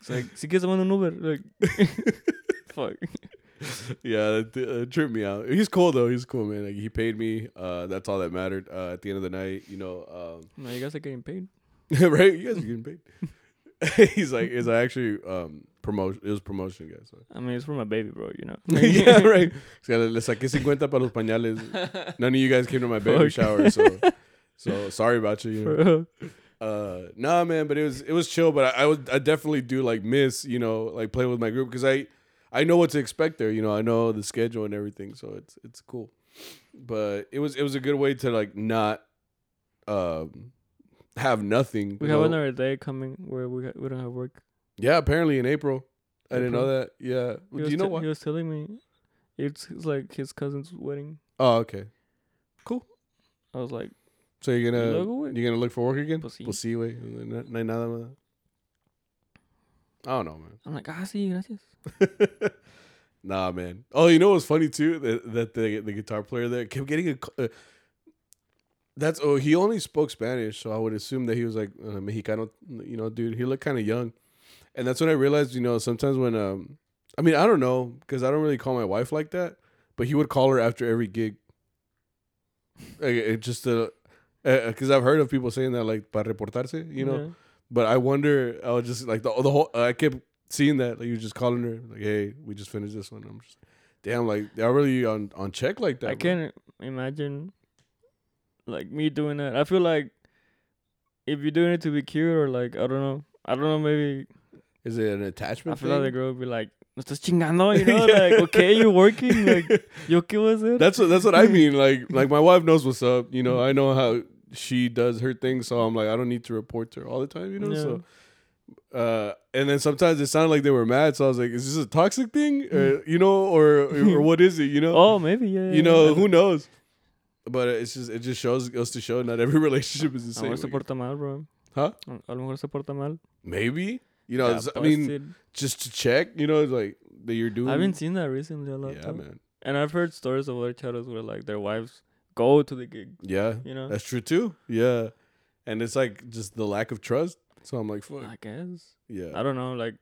It's like, quieres, te mando un Uber. Like, fuck. yeah, that uh, tripped me out. He's cool though. He's cool, man. Like he paid me. Uh, that's all that mattered. Uh, at the end of the night, you know, No, you guys are getting paid. um, right? You guys are getting paid. he's like, is it's actually um promotion. It was promotion, guys. So. I mean, it's for my baby, bro, you know. yeah, right. So le saqué 50 para los pañales. None of you guys came to my baby Fuck. shower, so so sorry about you. you know. Uh, nah, man, but it was it was chill. But I, I would I definitely do like miss, you know, like play with my group because I I know what to expect there. You know, I know the schedule and everything, so it's it's cool. But it was it was a good way to like not um have nothing. We you have know? another day coming where we ha- we don't have work. yeah, apparently in April. I didn't know that. Yeah, He do you know te- what? He was telling me it's, it's like his cousin's wedding. Oh, okay. Cool i was like, So you're gonna luego, güey. you're gonna look for work again? Pues sí. Pues sí, güey. No, no hay nada más. I don't know, man. I'm like, ah, sí, gracias. nah, man. Oh, you know what's funny too? That that the the guitar player there kept getting a. Uh, that's oh he only spoke Spanish, so I would assume that he was like uh, Mexicano, you know, dude. He looked kind of young, and that's when I realized, you know, sometimes when um, I mean, I don't know because I don't really call my wife like that, but he would call her after every gig. Like, it just uh, Uh, uh, because I've heard of people saying that like para reportarse, you know. Yeah. But I wonder, I was just like the the whole. I kept seeing that like you just calling her like, "Hey, we just finished this one." I'm just, damn, like they're really on on check like that. I can't imagine like me doing that. I feel like if you're doing it to be cute or like I don't know, I don't know, maybe Is it an attachment? I feel like the girl would be like, "Me estás chingando," you know, like okay, you're working, like yo qué voy a hacer? That's what that's what I mean. Like like my wife knows what's up. You know, mm. I know how she does her thing, so I'm like, I don't need to report to her all the time. You know, so. Uh, and then sometimes it sounded like they were mad, so I was like, "Is this a toxic thing, or you know, or or what is it? You know, oh maybe yeah. you know, yeah. who knows? but it's just it just shows goes to show not every relationship is the A lo same. mejor se porta mal, bro. Huh? A lo mejor se porta mal. Maybe you know. Yeah, I mean, just to check, you know, like that you're doing. I haven't seen that recently a lot. Yeah, though. man. And I've heard stories of other chatters where like their wives go to the gig. Yeah, You know, that's true too. Yeah, and it's like just the lack of trust. So I'm like, fuck. I guess. Yeah. I don't know. Like,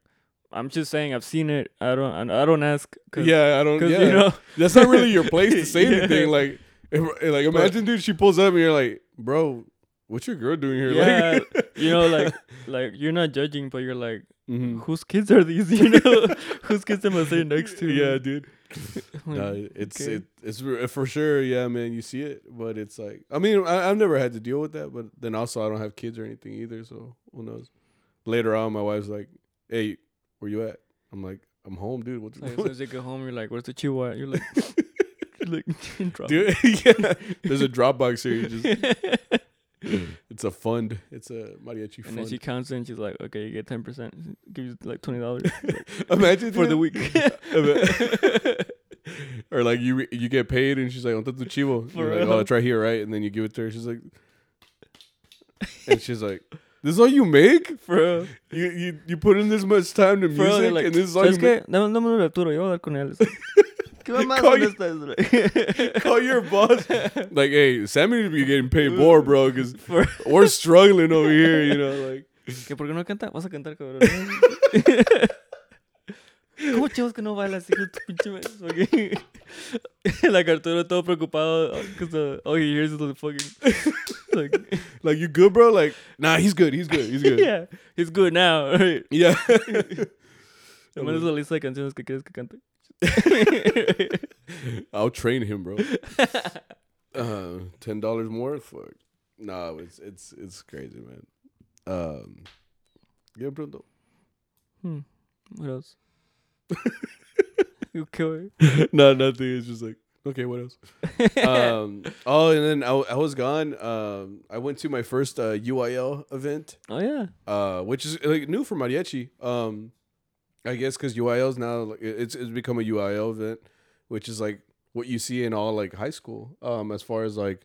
I'm just saying I've seen it. I don't. I don't ask. Cause, yeah, I don't. Yeah, you know. that's not really your place to say Yeah. anything. Like, if, like imagine, dude, she pulls up and you're like, bro, what's your girl doing here? Yeah, like, you know, like, like you're not judging, but you're like, Mhm. whose kids are these? You know, whose kids am I sitting next to? Yeah, dude. No, it's okay. it, it's for sure. Yeah, man, you see it, but it's like I mean, I, I've never had to deal with that, but then also I don't have kids or anything either, so who knows? Later on, my wife's like, "Hey, where you at?" I'm like, "I'm home, dude." What's Like, as soon as you get home, you're like, "Where's the chihuahua?" You're like, you're like, drop. dude? yeah, there's a Dropbox here. You just it's a fund. It's a mariachi fund. and then she counts and she's like, "Okay, you get ten percent. Give you like twenty dollars Imagine for the week." or like you you get paid and she's like, "On tu chivo." Like? "Oh, it's right here, right?" And then you give it to her. She's like, and she's like, "This is all you make? For. You you you put in this much time to music, like, and this is all you ¿Sabes make?" dame un yo voy a hablar con él. ¿Qué mamá Call dónde you- estás? Call your boss. Like, hey, Sammy needs to be getting paid more, bro, because we're struggling over here. You know, like. ¿Que por qué no canta? Vas a cantar, cabrón. ¿Cómo chavos que no bailas, hijo tu pinche madre? Like Arturo todo preocupado because uh, all he hears is the fucking like Like you good, bro? Like, nah, he's good. He's good. He's good. yeah, he's good now. Right? Yeah. Al menos de canciones que quieres que cante. I'll train him, bro. Uh, ten dollars more? Fuck. No, it's it's it's crazy, man. Um, yeah, bro. hmm. What else? you kill it. no, nothing. It's just like okay, what else? um, oh, and then I, I was gone. Um, I went to my first uh, UIL event. oh yeah. uh, which is like new for mariachi. Um, I guess because UIL is now like, it's it's become a UIL event, which is like what you see in all like high school. Um, as far as like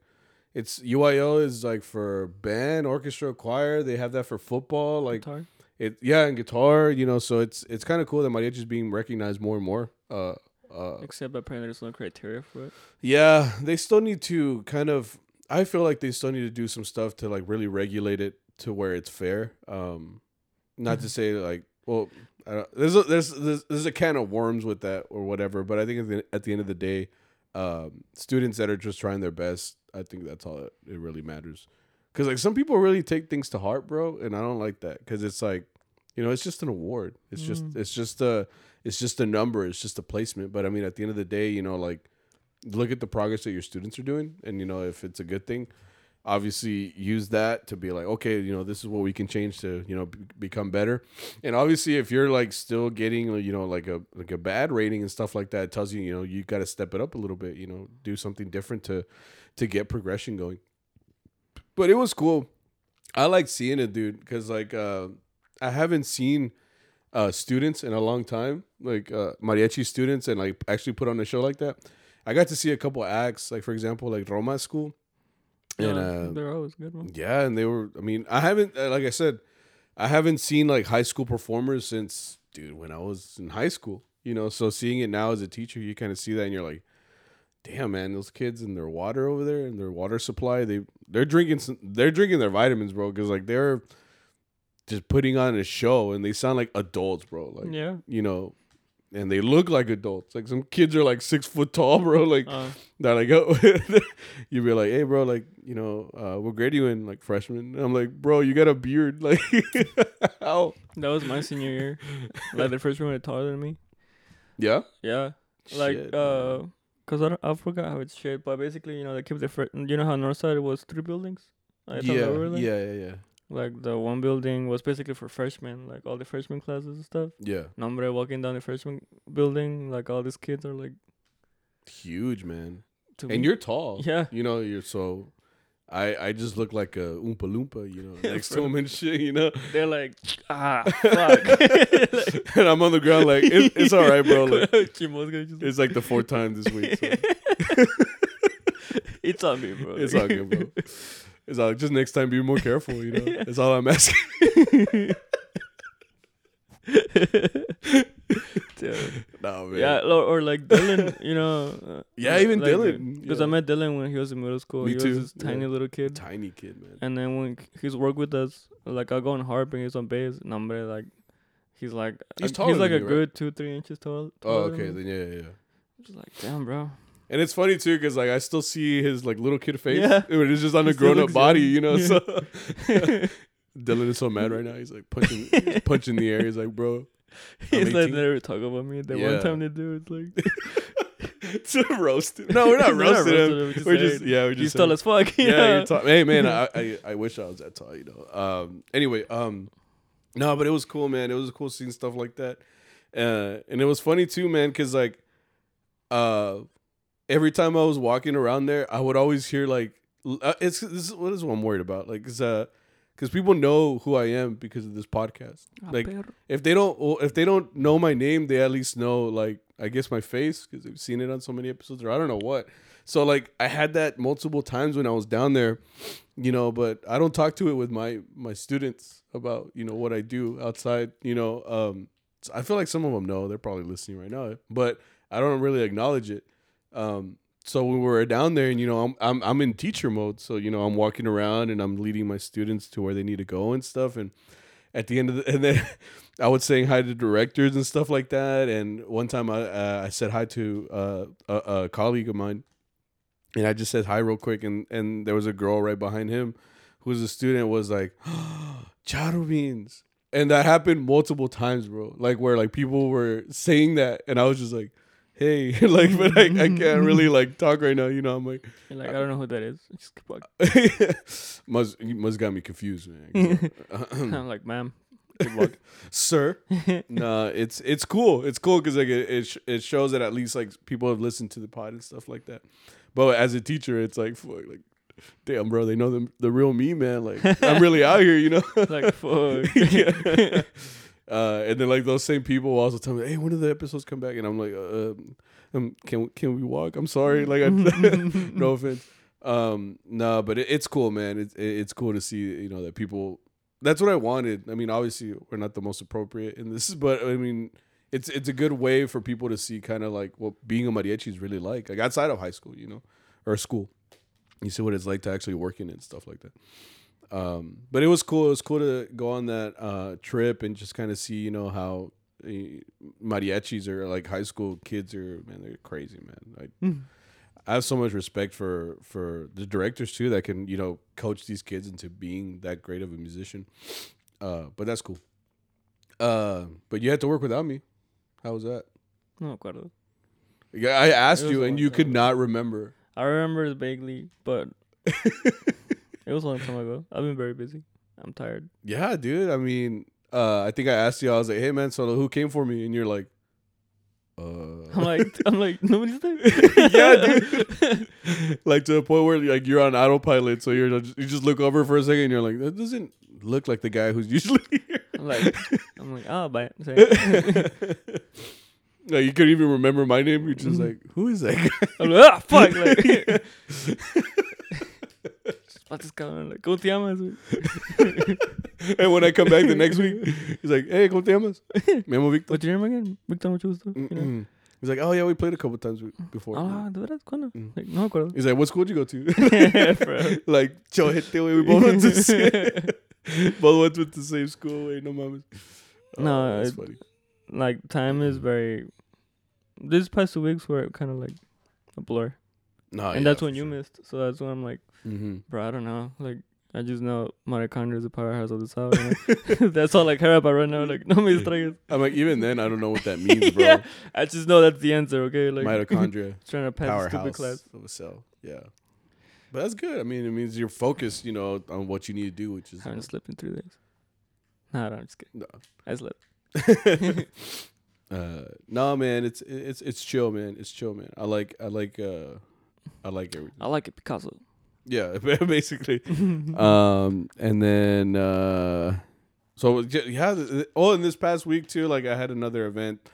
it's UIL is like for band, orchestra, choir. They have that for football, like Guitar. it. Yeah, and guitar. You know, so it's it's kind of cool that mariachi is being recognized more and more. Uh, uh, Except apparently there's no criteria for it. yeah, they still need to kind of. I feel like they still need to do some stuff to like really regulate it to where it's fair. Um, not to say like, well, there's a, there's there's there's a can of worms with that or whatever. But I think at the, at the end of the day, um, students that are just trying their best, I think that's all that it really matters. Because like some people really take things to heart, bro, and I don't like that. Because it's like, you know, it's just an award. It's just Mm. it's just a it's just a number. It's just a placement. But I mean, at the end of the day, you know, like look at the progress that your students are doing and you know if it's a good thing obviously use that to be like okay you know this is what we can change to you know b- become better. And obviously if you're like still getting you know like a like a bad rating and stuff like that tells you you know you got to step it up a little bit you know do something different to to get progression going. But it was cool. I like seeing it dude because like uh i haven't seen uh students in a long time like uh mariachi students and like actually put on a show like that. I got to see a couple acts, like for example, like Roma School, and Yeah, uh, they're always good ones. yeah, and they were. I mean, I haven't, uh, like I said, I haven't seen like high school performers since, dude, when I was in high school. You know, so seeing it now as a teacher, you kind of see that, and you're like, damn, man, those kids and their water over there and their water supply, they they're drinking, some, they're drinking their vitamins, bro, because like they're just putting on a show, and they sound like adults, bro. Like, yeah. you know. And they look like adults. Like some kids are like six foot tall, bro. Like Uh, they're like, oh, you'd be like, hey, bro, like, you know, uh, what grade are you in? Like freshman. And I'm like, bro, you got a beard. Like, how? that was my senior year. Like the first one taller than me. Yeah. Yeah. Like Shit, uh, cause I don't, I forgot how it's shaped, but basically you know they keep the fir- you know how Northside was three buildings. I yeah, they were, like, yeah, yeah, yeah, Like the one building was basically for freshmen, like all the freshman classes and stuff. yeah. Nombre walking down the freshman building, like all these kids are like. Huge, man. And me- you're tall. Yeah. You know, you're so. I I just look like a oompa loompa, you know, next to him and shit, you know. They're like, ah, fuck. Like- and I'm on the ground like it, it's all right, bro. Like it's like the fourth time this week. So. it's on me, bro. It's on good, bro. It's all just next time be more careful, you know. That's all I'm asking. Dude. no, man. Yeah, or, or like Dylan, you know. Yeah, even like, Dylan, Because yeah. I met Dylan when he was in middle school. Me he too, was this tiny little kid. Tiny kid, man. And then when he's worked with us, like I'll go on harp and he's on bass. Number like, he's like, He's uh, taller he's like a you, right? good two, three inches tall. Oh, okay, then yeah, yeah, yeah. I'm just like, damn, bro. And it's funny too, cause like I still see his like little kid face. Yeah. when it's just on He a grown up body, young. you know. Yeah. So Dylan is so mad right now. He's like punching, he's punching the air. He's like, bro, He's like, they never talk about me. The Yeah. one time they do, it's like, to roast him. No, we're not We're roasting him. him, just We're just yeah, we're he's just tall as fuck. yeah, you're tall. Hey man, I, I I wish I was that tall, you know. Um anyway, um no, but it was cool, man. It was a cool seeing stuff like that. Uh and it was funny too, man, cuz like uh every time I was walking around there, I would always hear like uh, it's this is what is what I'm worried about. Like cuz uh cuz people know who I am because of this podcast. Like if they don't well, if they don't know my name, they at least know like I guess my face because they've seen it on so many episodes or I don't know what. So like I had that multiple times when I was down there, you know, but I don't talk to it with my my students about you know what I do outside. You know, um, I feel like some of them know they're probably listening right now, but I don't really acknowledge it. Um, so when we were down there, and you know, I'm I'm I'm in teacher mode, so you know, I'm walking around and I'm leading my students to where they need to go and stuff, and at the end of the and then I was saying hi to directors and stuff like that. And one time I uh, I said hi to uh, a, a colleague of mine, and I just said hi real quick, and and there was a girl right behind him, who was a student, was like, "Charo beans," and that happened multiple times, bro. Like where like people were saying that, and I was just like. Hey, like, but I, I can't really like talk right now. You know, I'm like, You're like, I don't know who that is. Just keep walking. must you must got me confused, man. Uh-uh. I'm like, ma'am. Sir, nah, it's it's cool. It's cool because like it it, sh- it shows that at least like people have listened to the pod and stuff like that. But as a teacher, it's like fuck, like, damn, bro, they know the the real me, man. Like I'm really out here, you know. like, fuck. Uh, and then like those same people will also tell me, "Hey, when do the episodes come back?" And I'm like, uh, um, "Can can we walk?" I'm sorry, like, I, no offense. Um, no, but it, it's cool, man. It's it, it's cool to see you know that people. That's what I wanted. I mean, obviously, we're not the most appropriate in this, but I mean, it's it's a good way for people to see kind of like what being a mariachi is really like, like outside of high school, you know, or school. You see what it's like to actually work in it and stuff like that. Um, but it was cool. It was cool to go on that uh, trip and just kind of see, you know, how uh, mariachis are like high school kids are. Man, they're crazy, man. I, I have so much respect for for the directors too that can you know coach these kids into being that great of a musician. Uh, but that's cool. Uh, but you had to work without me. How was that? No acuerdo. Yeah, I asked you and you could not remember. I remember vaguely, but it was a long time ago. I've been very busy. I'm tired. Yeah, dude. I mean, uh, I think I asked you. I was like, "Hey, man, so who came for me?" And you're like, "Uh." I'm like, I'm like, nobody's there. yeah, dude. like to the point where like you're on autopilot, so you're just, you just look over for a second, and you're like, "That doesn't look like the guy who's usually here." I'm like, I'm like, oh, bye. Say- no, you couldn't even remember my name. You're just Mhm. like, "Who is that guy?" I'm like, ah, fuck. Like, Patas cabrón, like, ¿Cómo te llamas? güey? and when I come back the next week, he's like, "Hey, ¿cómo te llamas?" Me llamo Victor. What's your name again? Victor, mucho gusto. You know? He's like, "Oh yeah, we played a couple times before." Ah, ¿de veras? ¿Cuándo? Mm. Like, no me acuerdo. He's like, "What school did you go to?" Like, chojete, güey. We both went to the same, both went to the same school, güey. No mames. No, that's it- funny. like, time is very... These past two weeks were kind of like a blur. No, and that's when you missed. So that's when I'm like, Mm-hmm. bro, I don't know. Like, I just know mitochondria is a powerhouse of the cell. That's all I care about right now. Like, no me distraigas. I'm like, even then, I don't know what that means, bro. yeah, I just know that's the answer. Okay, like Mitochondria, trying to pass stupid powerhouse class. of a cell. Yeah, but that's good. I mean, it means you're focused, you know, on what you need to do, which is haven't slept in three days. Nah, no, I'm just kidding. No. I slept. uh, no, man, it's it's it's chill, man. It's chill, man. I like I like uh I like everything. I like it Picasso. Yeah, basically. um, and then uh, so yeah, oh, in this past week too, like I had another event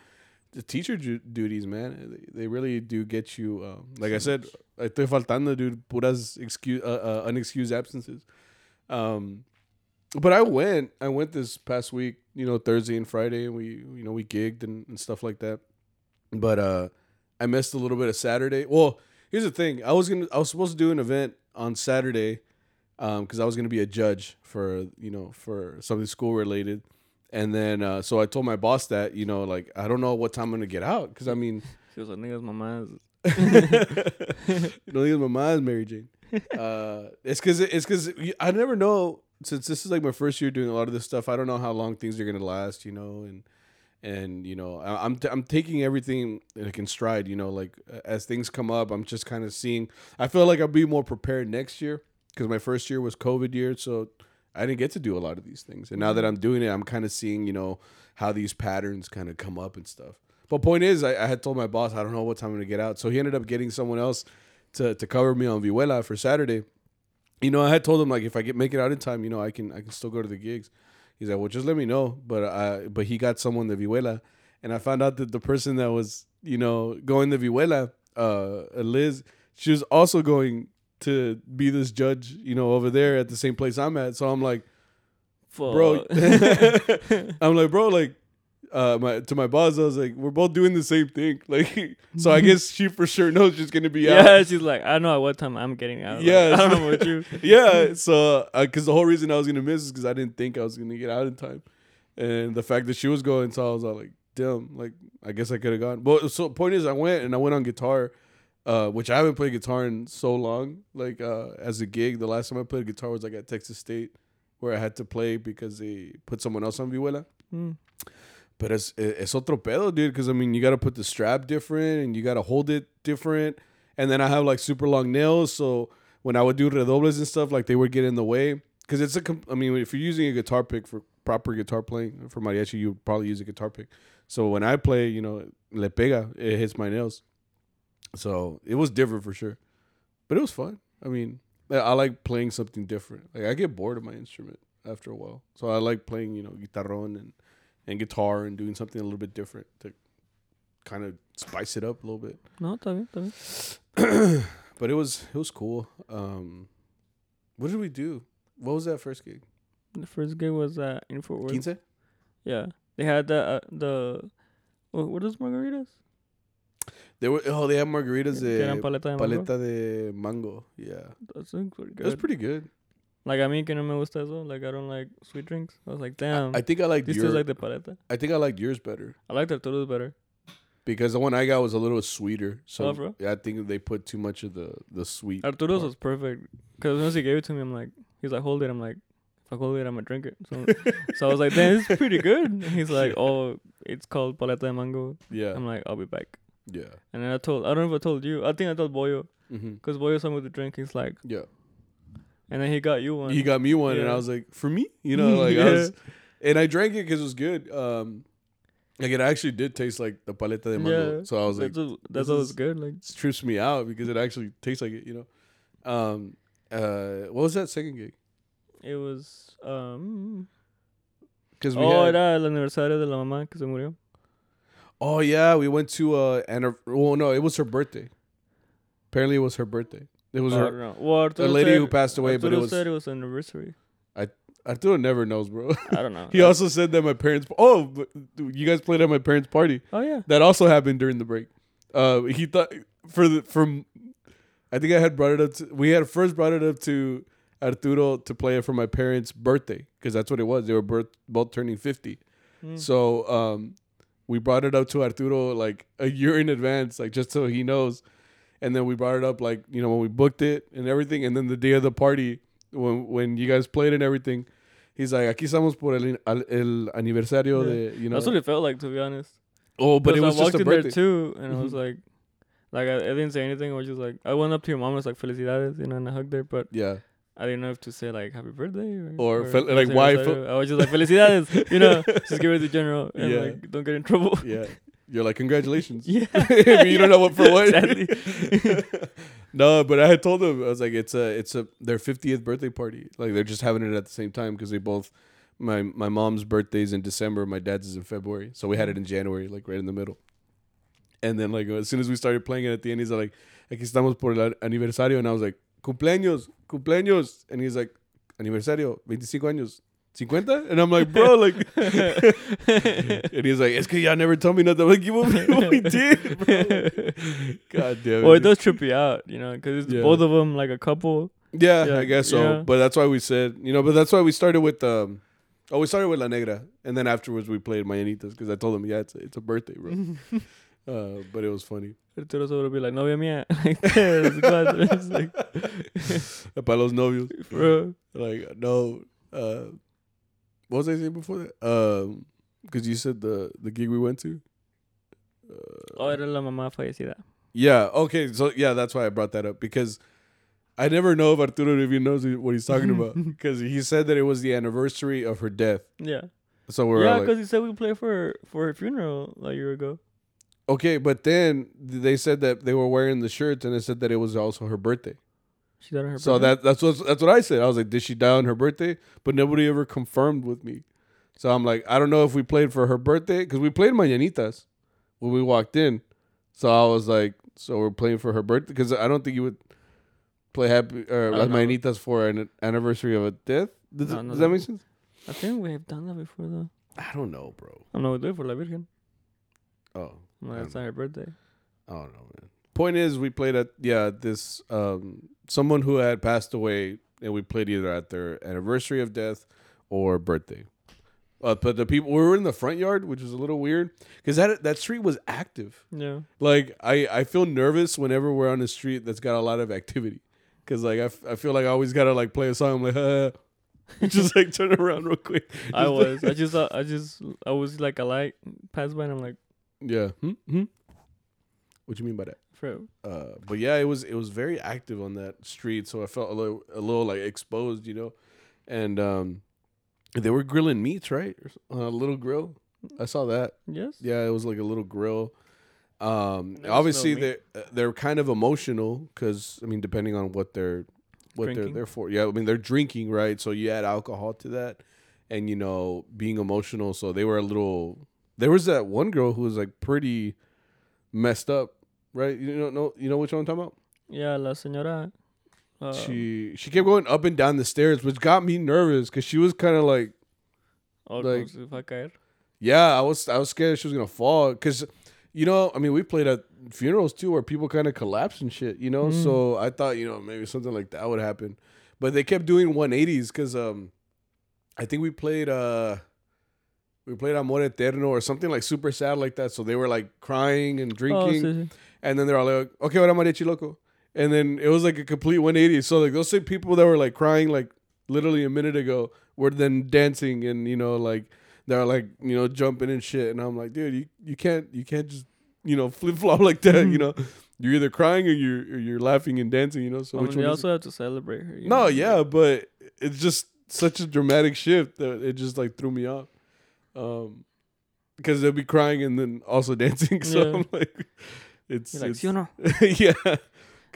the teacher ju- duties, man. They, they really do get you. Um, like I said, estoy faltando, dude. Puras excuse, uh, uh, unexcused absences. Um, but I went. I went this past week. You know, Thursday and Friday, and we, you know, we gigged and, and stuff like that. But uh, I missed a little bit of Saturday. Well, here's the thing. I was gonna. I was supposed to do an event on Saturday, um, because I was gonna be a judge for you know for something school related. And then, uh, so I told my boss that, you know, like, I don't know what time I'm going to get out. Cause I mean, She was like, niggas, mamás. you know, my mom's Mary Jane. Uh, it's cause, it's cause I never know, since this is like my first year doing a lot of this stuff, I don't know how long things are going to last, you know, and, and, you know, I, I'm, t- I'm taking everything like in stride, you know, like as things come up, I'm just kind of seeing, I feel like I'll be more prepared next year because my first year was COVID year. So, I didn't get to do a lot of these things. And now that mm-hmm. I'm doing it, I'm kind of seeing, you know, how these patterns kind of come up and stuff. But point is, I, I, had told my boss, I don't know what time I'm going to get out. So he ended up getting someone else to, to cover me on Vihuela for Saturday. You know, I had told him like if I get make it out in time, you know, I can I can still go to the gigs. He's like, well, just let me know. But I but he got someone to Vihuela, and I found out that the person that was you know going to Vihuela, uh, Liz, she was also going to be this judge, you know, over there at the same place I'm at. So I'm like, Fuck. bro, I'm like, bro, like, uh, my to my boss, I was like, we're both doing the same thing, like, so I guess she for sure knows she's gonna be out. yeah, she's like, I don't know at what time I'm getting out. Like, Yeah, I don't know about you. yeah. So, because the whole reason I was gonna miss is because I didn't think I was gonna get out in time, and the fact that she was going, so I was all like, damn, like I guess I could have gone. But so point is, I went and I went on guitar, uh, which I haven't played guitar in so long. Like uh, as a gig, the last time I played guitar was like at Texas State, where I had to play because they put someone else on vihuela. Mm. But it's it's otro pedo, dude. Because I mean, you got to put the strap different, and you got to hold it different. And then I have like super long nails, so when I would do redobles and stuff, like they would get in the way. Because it's a, I mean, if you're using a guitar pick for proper guitar playing for mariachi, you probably use a guitar pick. So when I play, you know, le pega, it hits my nails. So it was different for sure, but it was fun. I mean, I I like playing something different. Like I get bored of my instrument after a while, so I like playing, you know, guitarron and and guitar and doing something a little bit different to kind of spice it up a little bit. No, está bien, está bien. but it was it was cool. Um, what did we do? What was that first gig? The first gig was uh, in Fort Quince? Yeah, they had the uh, the what, what is margaritas? They were oh they have margaritas eran de paleta de mango. de mango. Yeah, That's pretty good. that's pretty good. Like a mí que no me gusta eso. Like I don't like sweet drinks. I was like, damn. I, I think I liked this your, like the paleta. I think I liked yours better I like the Arturo's better. because the one I got was a little sweeter. So Oh, I think they put too much of the the sweet. Arturo's part. was perfect. Cause once he gave it to me, I'm like, he's like, hold it. I'm like, if I hold it, I'm gonna drink it. So, so I was like, damn, it's pretty good. And he's like, oh, it's called paleta de mango. yeah, I'm like, I'll be back. yeah, And then I told, I don't know if I told you. I think I told Boyo, hmm cause Boyo saw me with the drink. He's like, yeah. And then he got you one. He got me one, and I was like, for me, you know, like I was, and I drank it because it was good. Um, like it actually did taste like the paleta de mango. Yeah. So I was like, that's that's this what was is- good. Like, it trips me out because it actually tastes like it, you know. Um, uh, what was that second gig? it was, um, Because we oh, had, era el aniversario de la mamá que se murió. oh yeah, we went to uh, and well, no, it was her birthday. Apparently, it was her birthday. It was her. Well, a lady said, who passed away, but it Arturo was said it was an anniversary. Arturo never knows, bro. I don't know. he I- also said that my parents. Oh, you guys played at my parents' party. Oh yeah. That also happened during the break. Uh, he thought for the from, I think I had brought it up. To, we had first brought it up to Arturo to play it for my parents' birthday because that's what it was. They were birth, both turning fifty. Mm. So um, we brought it up to Arturo like a year in advance, like just so he knows. And then we brought it up like you know when we booked it and everything. And then the day of the party, when when you guys played and everything, he's like, "Aquí estamos por el, el aniversario de you know." That's what it felt like, to be honest. oh, but it 'Cause was I just walked a in there too, and I was Mhm. like, like I, I didn't say anything. I was just like, I went up to your mom, and was like, "Felicidades," you know, and I hugged her, but Yeah. I didn't know if to say like "Happy Birthday" or, Or fel- like, why aniversario." I was just like, "Felicidades," you know, just give it to the general and Yeah. like don't get in trouble. Yeah. You're like, congratulations. yeah, you don't know what for what. No, but I had told them I was like, it's a, it's a their 50th birthday party. Like they're just having it at the same time because they both, my my mom's birthday's in December, my dad's is in February, so we had it in January, like right in the middle. And then like as soon as we started playing it at the end, he's like, "Aquí estamos por el aniversario," and I was like, "Cumpleaños, cumpleaños," and he's like, "Aniversario, 25 años." 50? And I'm like, bro, like, and he's like, it's because y'all never told me nothing. I'm like, you what we did, bro. God damn it. Well, it does trip you out, you know, because it's Yeah. both of them like a couple. Yeah, Yeah, I guess so. yeah. But that's why we said, you know, but that's why we started with um oh we started with La Negra and then afterwards we played Mañanitas because I told him, yeah, it's a, it's a birthday, bro. uh, but it was funny. Arturo solo be like, novia mía. Like, tres, cuatro. It's like, Para los novios. bro. Like, no, uh what was I saying before that? Um because you said the the gig we went to. Oh, era la mamá fallecida. Yeah. Okay. So yeah, that's why I brought that up because I never know if Arturo even knows what he's talking about because he said that it was the anniversary of her death. Yeah. So we're yeah, all like, because he said we played for for her funeral a year ago. okay, but then they said that they were wearing the shirts and it said that it was also her birthday. She died on her so birthday? that that's what that's what I said. I was like, did she die on her birthday? But nobody ever confirmed with me. So I'm like, I don't know if we played for her birthday because we played Mañanitas when we walked in. So I was like, so we're playing for her birthday because I don't think you would play happy uh, or don't know. Mañanitas for an anniversary of a death. Does, No, no, does no. that make sense? I think we have done that before though. I don't know, bro. I don't know we do it for La Virgen. Oh, I it's not her birthday. Oh, I don't know, man. Point is, we played at yeah this um someone who had passed away, and we played either at their anniversary of death or birthday. Uh, but the people we were in the front yard, which was a little weird because that that street was active. Yeah. Like I I feel nervous whenever we're on a street that's got a lot of activity because like I, f- I feel like I always gotta like play a song. I'm like, uh, just like turn around real quick. I was. I just. Uh, I just. I was like a light passed by, and I'm like, yeah. Hmm? Hmm? What you mean by that? Bro. uh but yeah it was it was very active on that street so i felt a little a little like exposed you know? And um they were grilling meats right? On a little grill? I saw that. Yes. yeah it was like a little grill. Um obviously smelled they uh, they're kind of emotional because i mean depending on what they're what Drinking. they're there for. Yeah i mean they're drinking right? So you add alcohol to that and you know being emotional. So they were a little there was that one girl who was like pretty messed up right you don't know you know which one i'm talking about Yeah, la señora. Uh, she she kept going up and down the stairs, which got me nervous because she was kind of like, oh, like- como si va yeah, I was I was scared she was gonna fall because, you know, I mean, we played at funerals too where people kind of collapse and shit, you know. Mm. So I thought you know maybe something like that would happen, but they kept doing 180s because um, I think we played uh. We played Amor Eterno or something like super sad like that. So they were like crying and Oh, drinking. sí. And then they're all like, okay, ahora mariachi loco. And then it was like a complete 180. So like those same people that were like crying like literally a minute ago were then dancing and you know like they're like you know jumping and shit. And I'm like, dude, you, you can't you can't just you know flip flop like that. you know, you're either crying or you're or you're laughing and dancing. You know, so I which mean, also have to celebrate her. no, know? yeah, but it's just such a dramatic shift that it just like threw me off. Um, because they'll be crying and then also dancing. So Yeah. I'm like, it's, You're like, it's ¿sí o no? yeah. They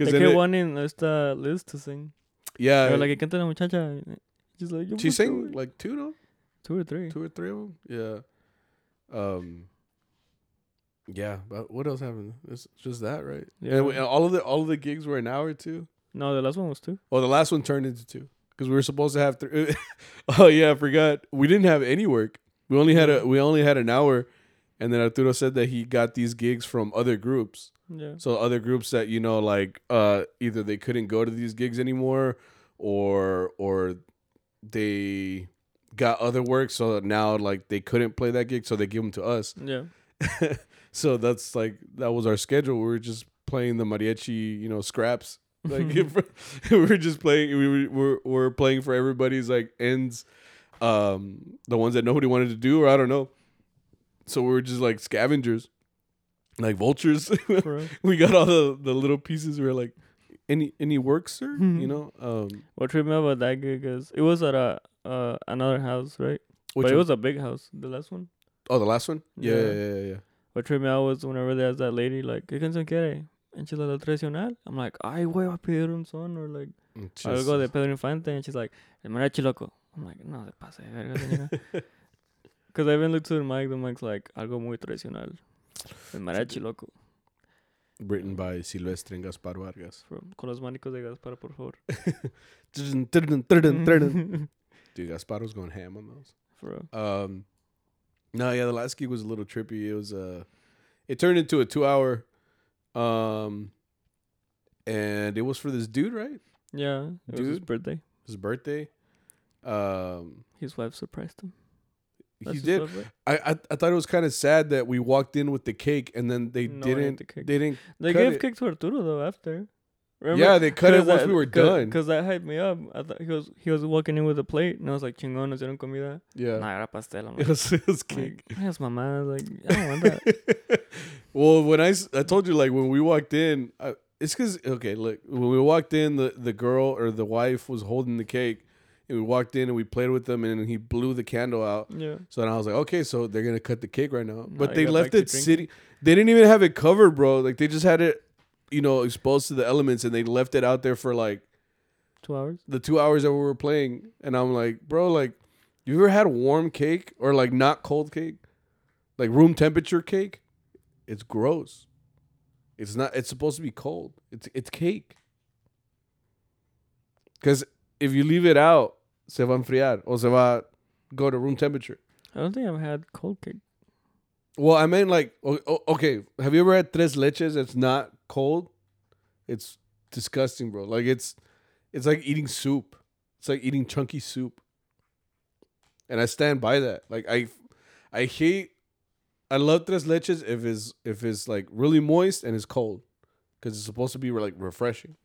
Because kept wanting esta Liz to sing. yeah, They're like, que canta la muchacha. She's like, she sang like two, no, two or three. two or three of them. Yeah. Um. Yeah, but what else happened? It's just that, right? Yeah. And, we- and all of the all of the gigs were an hour too. No, the last one was two. Well, the last one turned into two because we were supposed to have three. oh yeah, I forgot. We didn't have any work. We only had a we only had an hour, and then Arturo said that he got these gigs from other groups. Yeah. So other groups that you know, like uh, either they couldn't go to these gigs anymore, or or they got other work, so now like they couldn't play that gig, so they give them to us. Yeah. so that's like that was our schedule. We were just playing the mariachi, you know, scraps. Like we were just playing. We were, we're, we're playing for everybody's like ends, um, the ones that nobody wanted to do, or I don't know. So we were just like scavengers, like vultures. We got all the, the little pieces. We were like, any any work, sir? Mhm. You know, um, What tripped me about that gig is it was at a uh another house, right? which but it was a big house. The last one. oh the last one. Yeah, Yeah. yeah, yeah, yeah. yeah. What tripped me out was whenever there's that lady like, ¿qué canción quiere? And she's like, "La tradicional." I'm like, "Ay, güey, va a pedir un son or like Mm, algo de Jesus. Pedro Infante." And she's like, "El mariachi loco." I'm like, "No, se pasa de verga, señora." Because I even looked to the mic. The mic's like, "Algo muy tradicional." El mariachi loco. written by Silvestre and Gaspar Vargas. From, con los manicos de Gaspar, por favor. Dude, Gaspar was going ham on those. For real. Um, no, yeah, the last gig was a little trippy. It was uh, it turned into a two hour, um, and it was for this dude, right? Yeah, it was his birthday. His birthday. Um, His wife surprised him. That's he did. I, I I thought it was kind of sad that we walked in with the cake and then they No, didn't the they didn't. They cut gave it. cake to Arturo though after. Yeah, they cut it once that- we were cause, done. Cause that hyped me up. I thought he was he was walking in with a plate, and I was like, "Chingón, nos dieron comida." Yeah, Nah, era pastel. I'm it like, was, it was cake. like, "Yes, mamá." Like, I don't want that. well, when I I told you like when we walked in, I, it's because okay, look, when we walked in, the the girl or the wife was holding the cake, and we walked in and we played with them, and he blew the candle out. yeah. So then I was like, okay, so they're gonna cut the cake right now, but you they left it sitting. They didn't even have it covered, bro. Like they just had it, you know, exposed to the elements, and they left it out there for like Two hours. the two hours that we were playing, and I'm like, bro, like, you ever had warm cake or like not cold cake, like room temperature cake? It's gross. It's not. It's supposed to be cold. It's it's cake. Because if you leave it out, se va a enfriar or se va go to room temperature. I don't think I've had cold cake. Well, I mean, like, okay, have you ever had tres leches It's not cold? It's disgusting, bro. Like it's, it's like eating soup. It's like eating chunky soup. And I stand by that. Like I, I hate. I love tres leches if it's if it's like really moist and it's cold, because it's supposed to be like refreshing.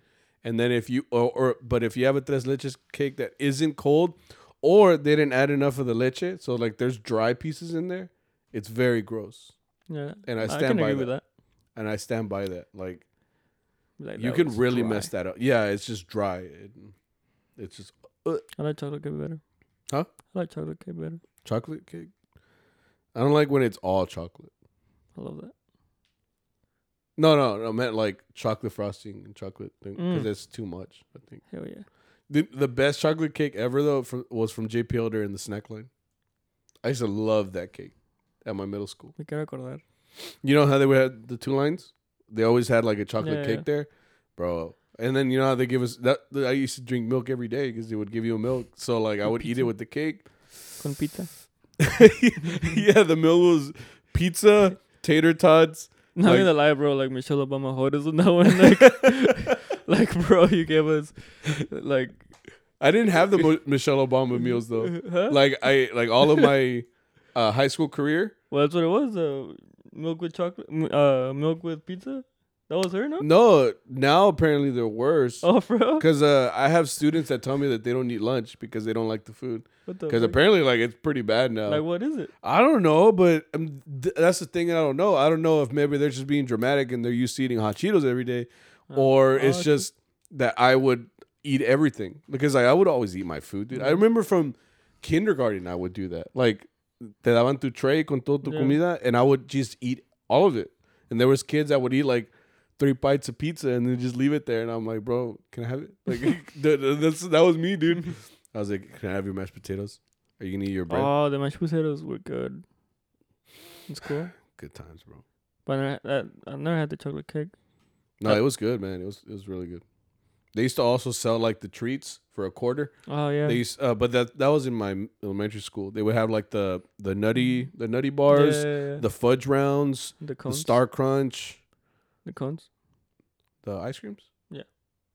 And then if you or, or but if you have a tres leches cake that isn't cold, or they didn't add enough of the leche, so like there's dry pieces in there, it's very gross. Yeah, And I I stand can by that. with that. And I stand by that. Like Like, you that can really dry. mess that up. Yeah, it's just dry. It, it's just uh. I like chocolate cake better. Huh? I like chocolate cake better. chocolate cake. I don't like when it's all chocolate. I love that. No, no, no. I meant like chocolate frosting and chocolate thing because Mm. that's too much. I think Hell yeah. the the best chocolate cake ever though from, was from JP Elder in the snack line. I used to love that cake at my middle school. Me quiero acordar. You know how they would have the two lines? They always had like a chocolate Yeah, cake yeah. there, bro. And then you know how they give us that. I used to drink milk every day because they would give you a milk. So like I would eat it with the cake. Con pizza. yeah, the meal was pizza, tater tots. Not Like- gonna lie, bro. Like Michelle Obama holders on that one. Like, like, bro, you gave us like, I didn't have the Mo- Michelle Obama meals though. huh? Like I like all of my uh, high school career. well, that's what it was. Uh, milk with chocolate. m- Uh, milk with pizza. That was her, no? No, now apparently they're worse. Oh, bro. Because uh, I have students that tell me that they don't eat lunch because they don't like the food. Because apparently, like it's pretty bad now. like, what is it? I don't know, but um, th- that's the thing. I don't know. I don't know if maybe they're just being dramatic and they're used to eating hot Cheetos every day, Oh. or Oh, it's okay. just that I would eat everything because like, I would always eat my food, dude. I remember from kindergarten I would do that. Like te daban tu tray con todo tu Yeah. comida, and I would just eat all of it. And there was kids that would eat like three bites of pizza and then just leave it there, and I'm like, bro, can I have it? Like that, that's, that was me, dude. I was like, can I have your mashed potatoes? Are you gonna eat your bread? Oh, the mashed potatoes were good. It's cool. Good times, bro. But I, I, I never had the chocolate cake. No, it was good, man. It was it was really good. They used to also sell like the treats for a quarter. Oh yeah. They used, uh, but that that was in my elementary school. They would have like the the nutty the nutty bars, Yeah, yeah, yeah. the fudge rounds, the the. Star Crunch, The cones. the ice creams. Yeah.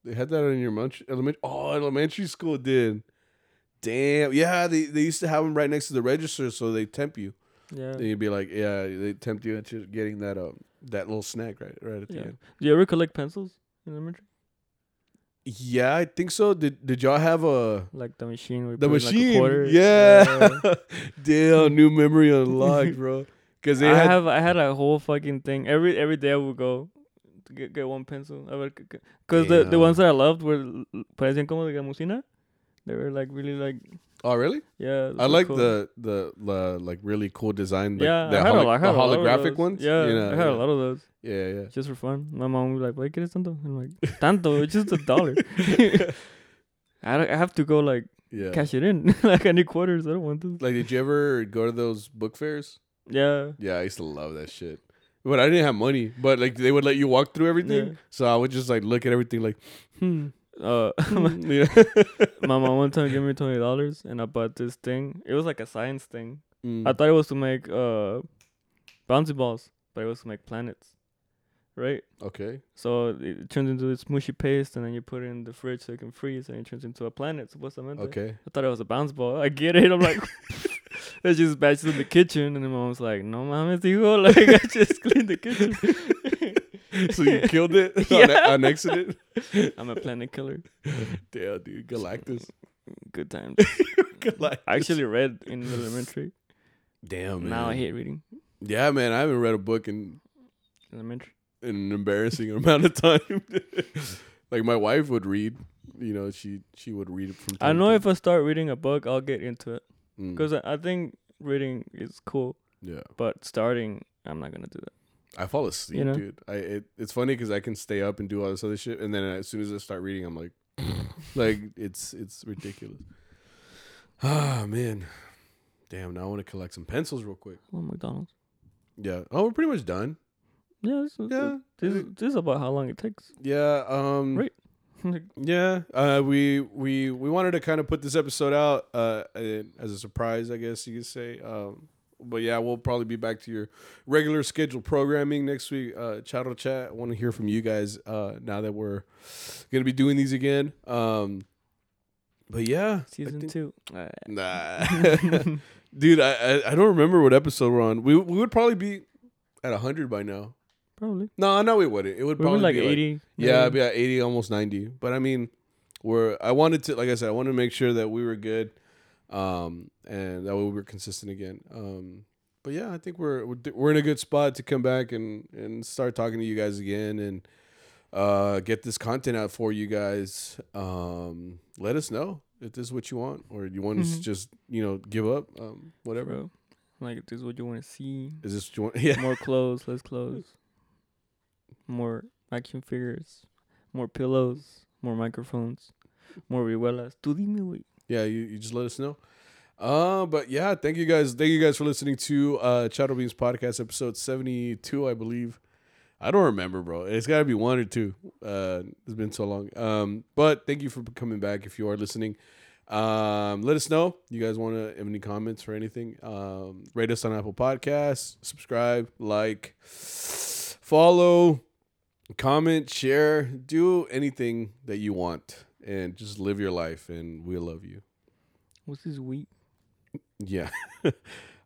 they had that in your munch elementary. Oh, elementary school did. Damn, yeah. They they used to have them right next to the register, so they tempt you. Yeah. Then you'd be like, yeah, they tempt you into getting that um that little snack right right at the Yeah. end. Do you ever collect pencils in elementary? Yeah, I think so. Did did y'all have a Like the machine. The in, like, a machine, yeah. Damn, new memory unlocked, bro. Because I had, have I had a whole fucking thing. Every every day I would go get, get one pencil. I would because the the ones that I loved were parecían como de gamusina. They were like really like oh really? yeah. I like cool. the, the the like really cool design. Like, yeah. the, I had, holo- a, I had the a holographic ones. Yeah, You know, I had yeah. a lot of those Yeah, yeah. just for fun. My mom was like, "Why quieres tanto?" I'm like, "Tanto, it's just a dollar." I don't, I have to go like Yeah. cash it in. like I need quarters. I don't want this. Like, did you ever go to those book fairs? Yeah. Yeah, I used to love that shit. But I didn't have money. But like they would let you walk through everything, Yeah. so I would just like look at everything like, hmm, Uh, yeah. my mom one time gave me twenty dollars, and I bought this thing. It was like a science thing. Mm. I thought it was to make uh bouncy balls, but it was to make planets, right? okay. So it turns into this mushy paste, and then you put it in the fridge so it can freeze, and it turns into a planet. Supposedly, Okay. I thought it was a bounce ball. I get it. I'm like, there's just batches in the kitchen, and then mom was like, "No mames, hijo, like I just cleaned the kitchen." So you killed it on, Yeah. on accident? I'm a planet killer. Damn, dude, Galactus. Good times. Galactus. I actually read in elementary. Damn, man. Now I hate reading Yeah, man. I haven't read a book in, elementary. In an embarrassing amount of time. like my wife would read. You know, she she would read it from. I know if I start reading a book, I'll get into it Mm. because I, I think reading is cool, yeah, but starting, I'm not gonna do that. I fall asleep, You know? dude. I it, it's funny because I can stay up and do all this other shit, and then as soon as I start reading, I'm like, like it's it's ridiculous. Ah man, damn. Now I want to collect some pencils real quick. Oh, McDonald's. Yeah. Oh, we're pretty much done. Yeah, this is, Yeah. this, is, this is about how long it takes. Yeah. Um. Right. Yeah, uh, we we we wanted to kind of put this episode out uh, as a surprise, I guess you could say. Um, but yeah, we'll probably be back to your regular scheduled programming next week. Uh, Chattel chat. I want to hear from you guys uh, now that we're gonna be doing these again. Um, but yeah, season think- two. Nah, dude, I, I I don't remember what episode we're on. We we would probably be at hundred by now. Probably. No, no, we wouldn't. It would We probably like be like 80. yeah, be at eighty, almost ninety. But I mean, we're I wanted to, like I said, I wanted to make sure that we were good, um, and that we were consistent again. Um, but yeah, I think we're we're, in a good spot to come back and and start talking to you guys again and uh get this content out for you guys. Um, let us know if this is what you want or you want us to just you know give up, um, whatever. Bro. Like, if this is what you want to see. Is this what you want? Yeah. More clothes, less clothes. More action figures. More pillows. More microphones. More vihuelas. Tú dime, güey. yeah, you, you just let us know. Uh, but yeah, thank you guys. Thank you guys for listening to uh Chattel Beans podcast episode seventy two, I believe. I don't remember, bro. It's got to be one or two. Uh, it's been so long. Um, but thank you for coming back. If you are listening, um, let us know. You guys want to have any comments or anything? Um, rate us on Apple Podcasts. Subscribe, like, follow, comment, share. Do anything that you want, and just live your life. And we love you. What's this wheat? Yeah.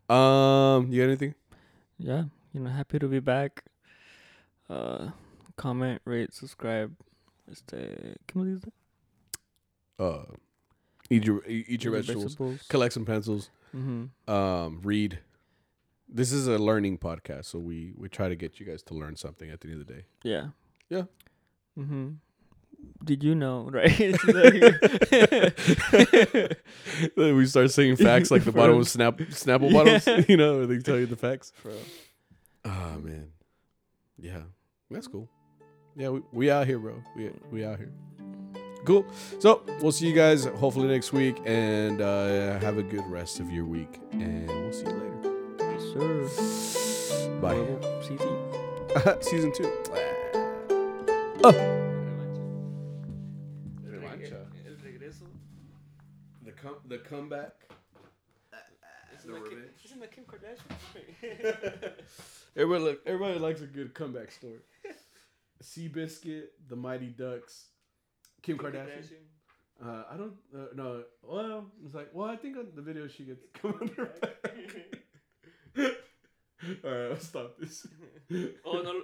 um, you got anything? Yeah. You know, happy to be back. Uh, comment, rate, subscribe. Este, ¿Qué me dices? Uh, eat your eat your vegetables. Collect some pencils. Mm-hmm. Um, read. This is a learning podcast, so we we try to get you guys to learn something at the end of the day. Yeah. Yeah. Mm-hmm. Did you know, right? We start saying facts like the bottom of Snap Snapple bottles. Yeah. You know, they tell you the facts. Bro. Ah man, yeah, that's cool. Yeah, we, we out here, bro. We we out here. Cool. So we'll see you guys hopefully next week, and uh, have a good rest of your week, and we'll see you later. Sure. Bye. Huevo. Sí, sí. Season two. The come the comeback. The revenge. Isn't that Kim Kardashian? Everybody look, everybody likes a good comeback story. Seabiscuit, the Mighty Ducks, Kim Kardashian. Uh, I don't uh, no. Well, it's like well, I think on the video she gets come on her back. All right, I'll stop this. Oh, no.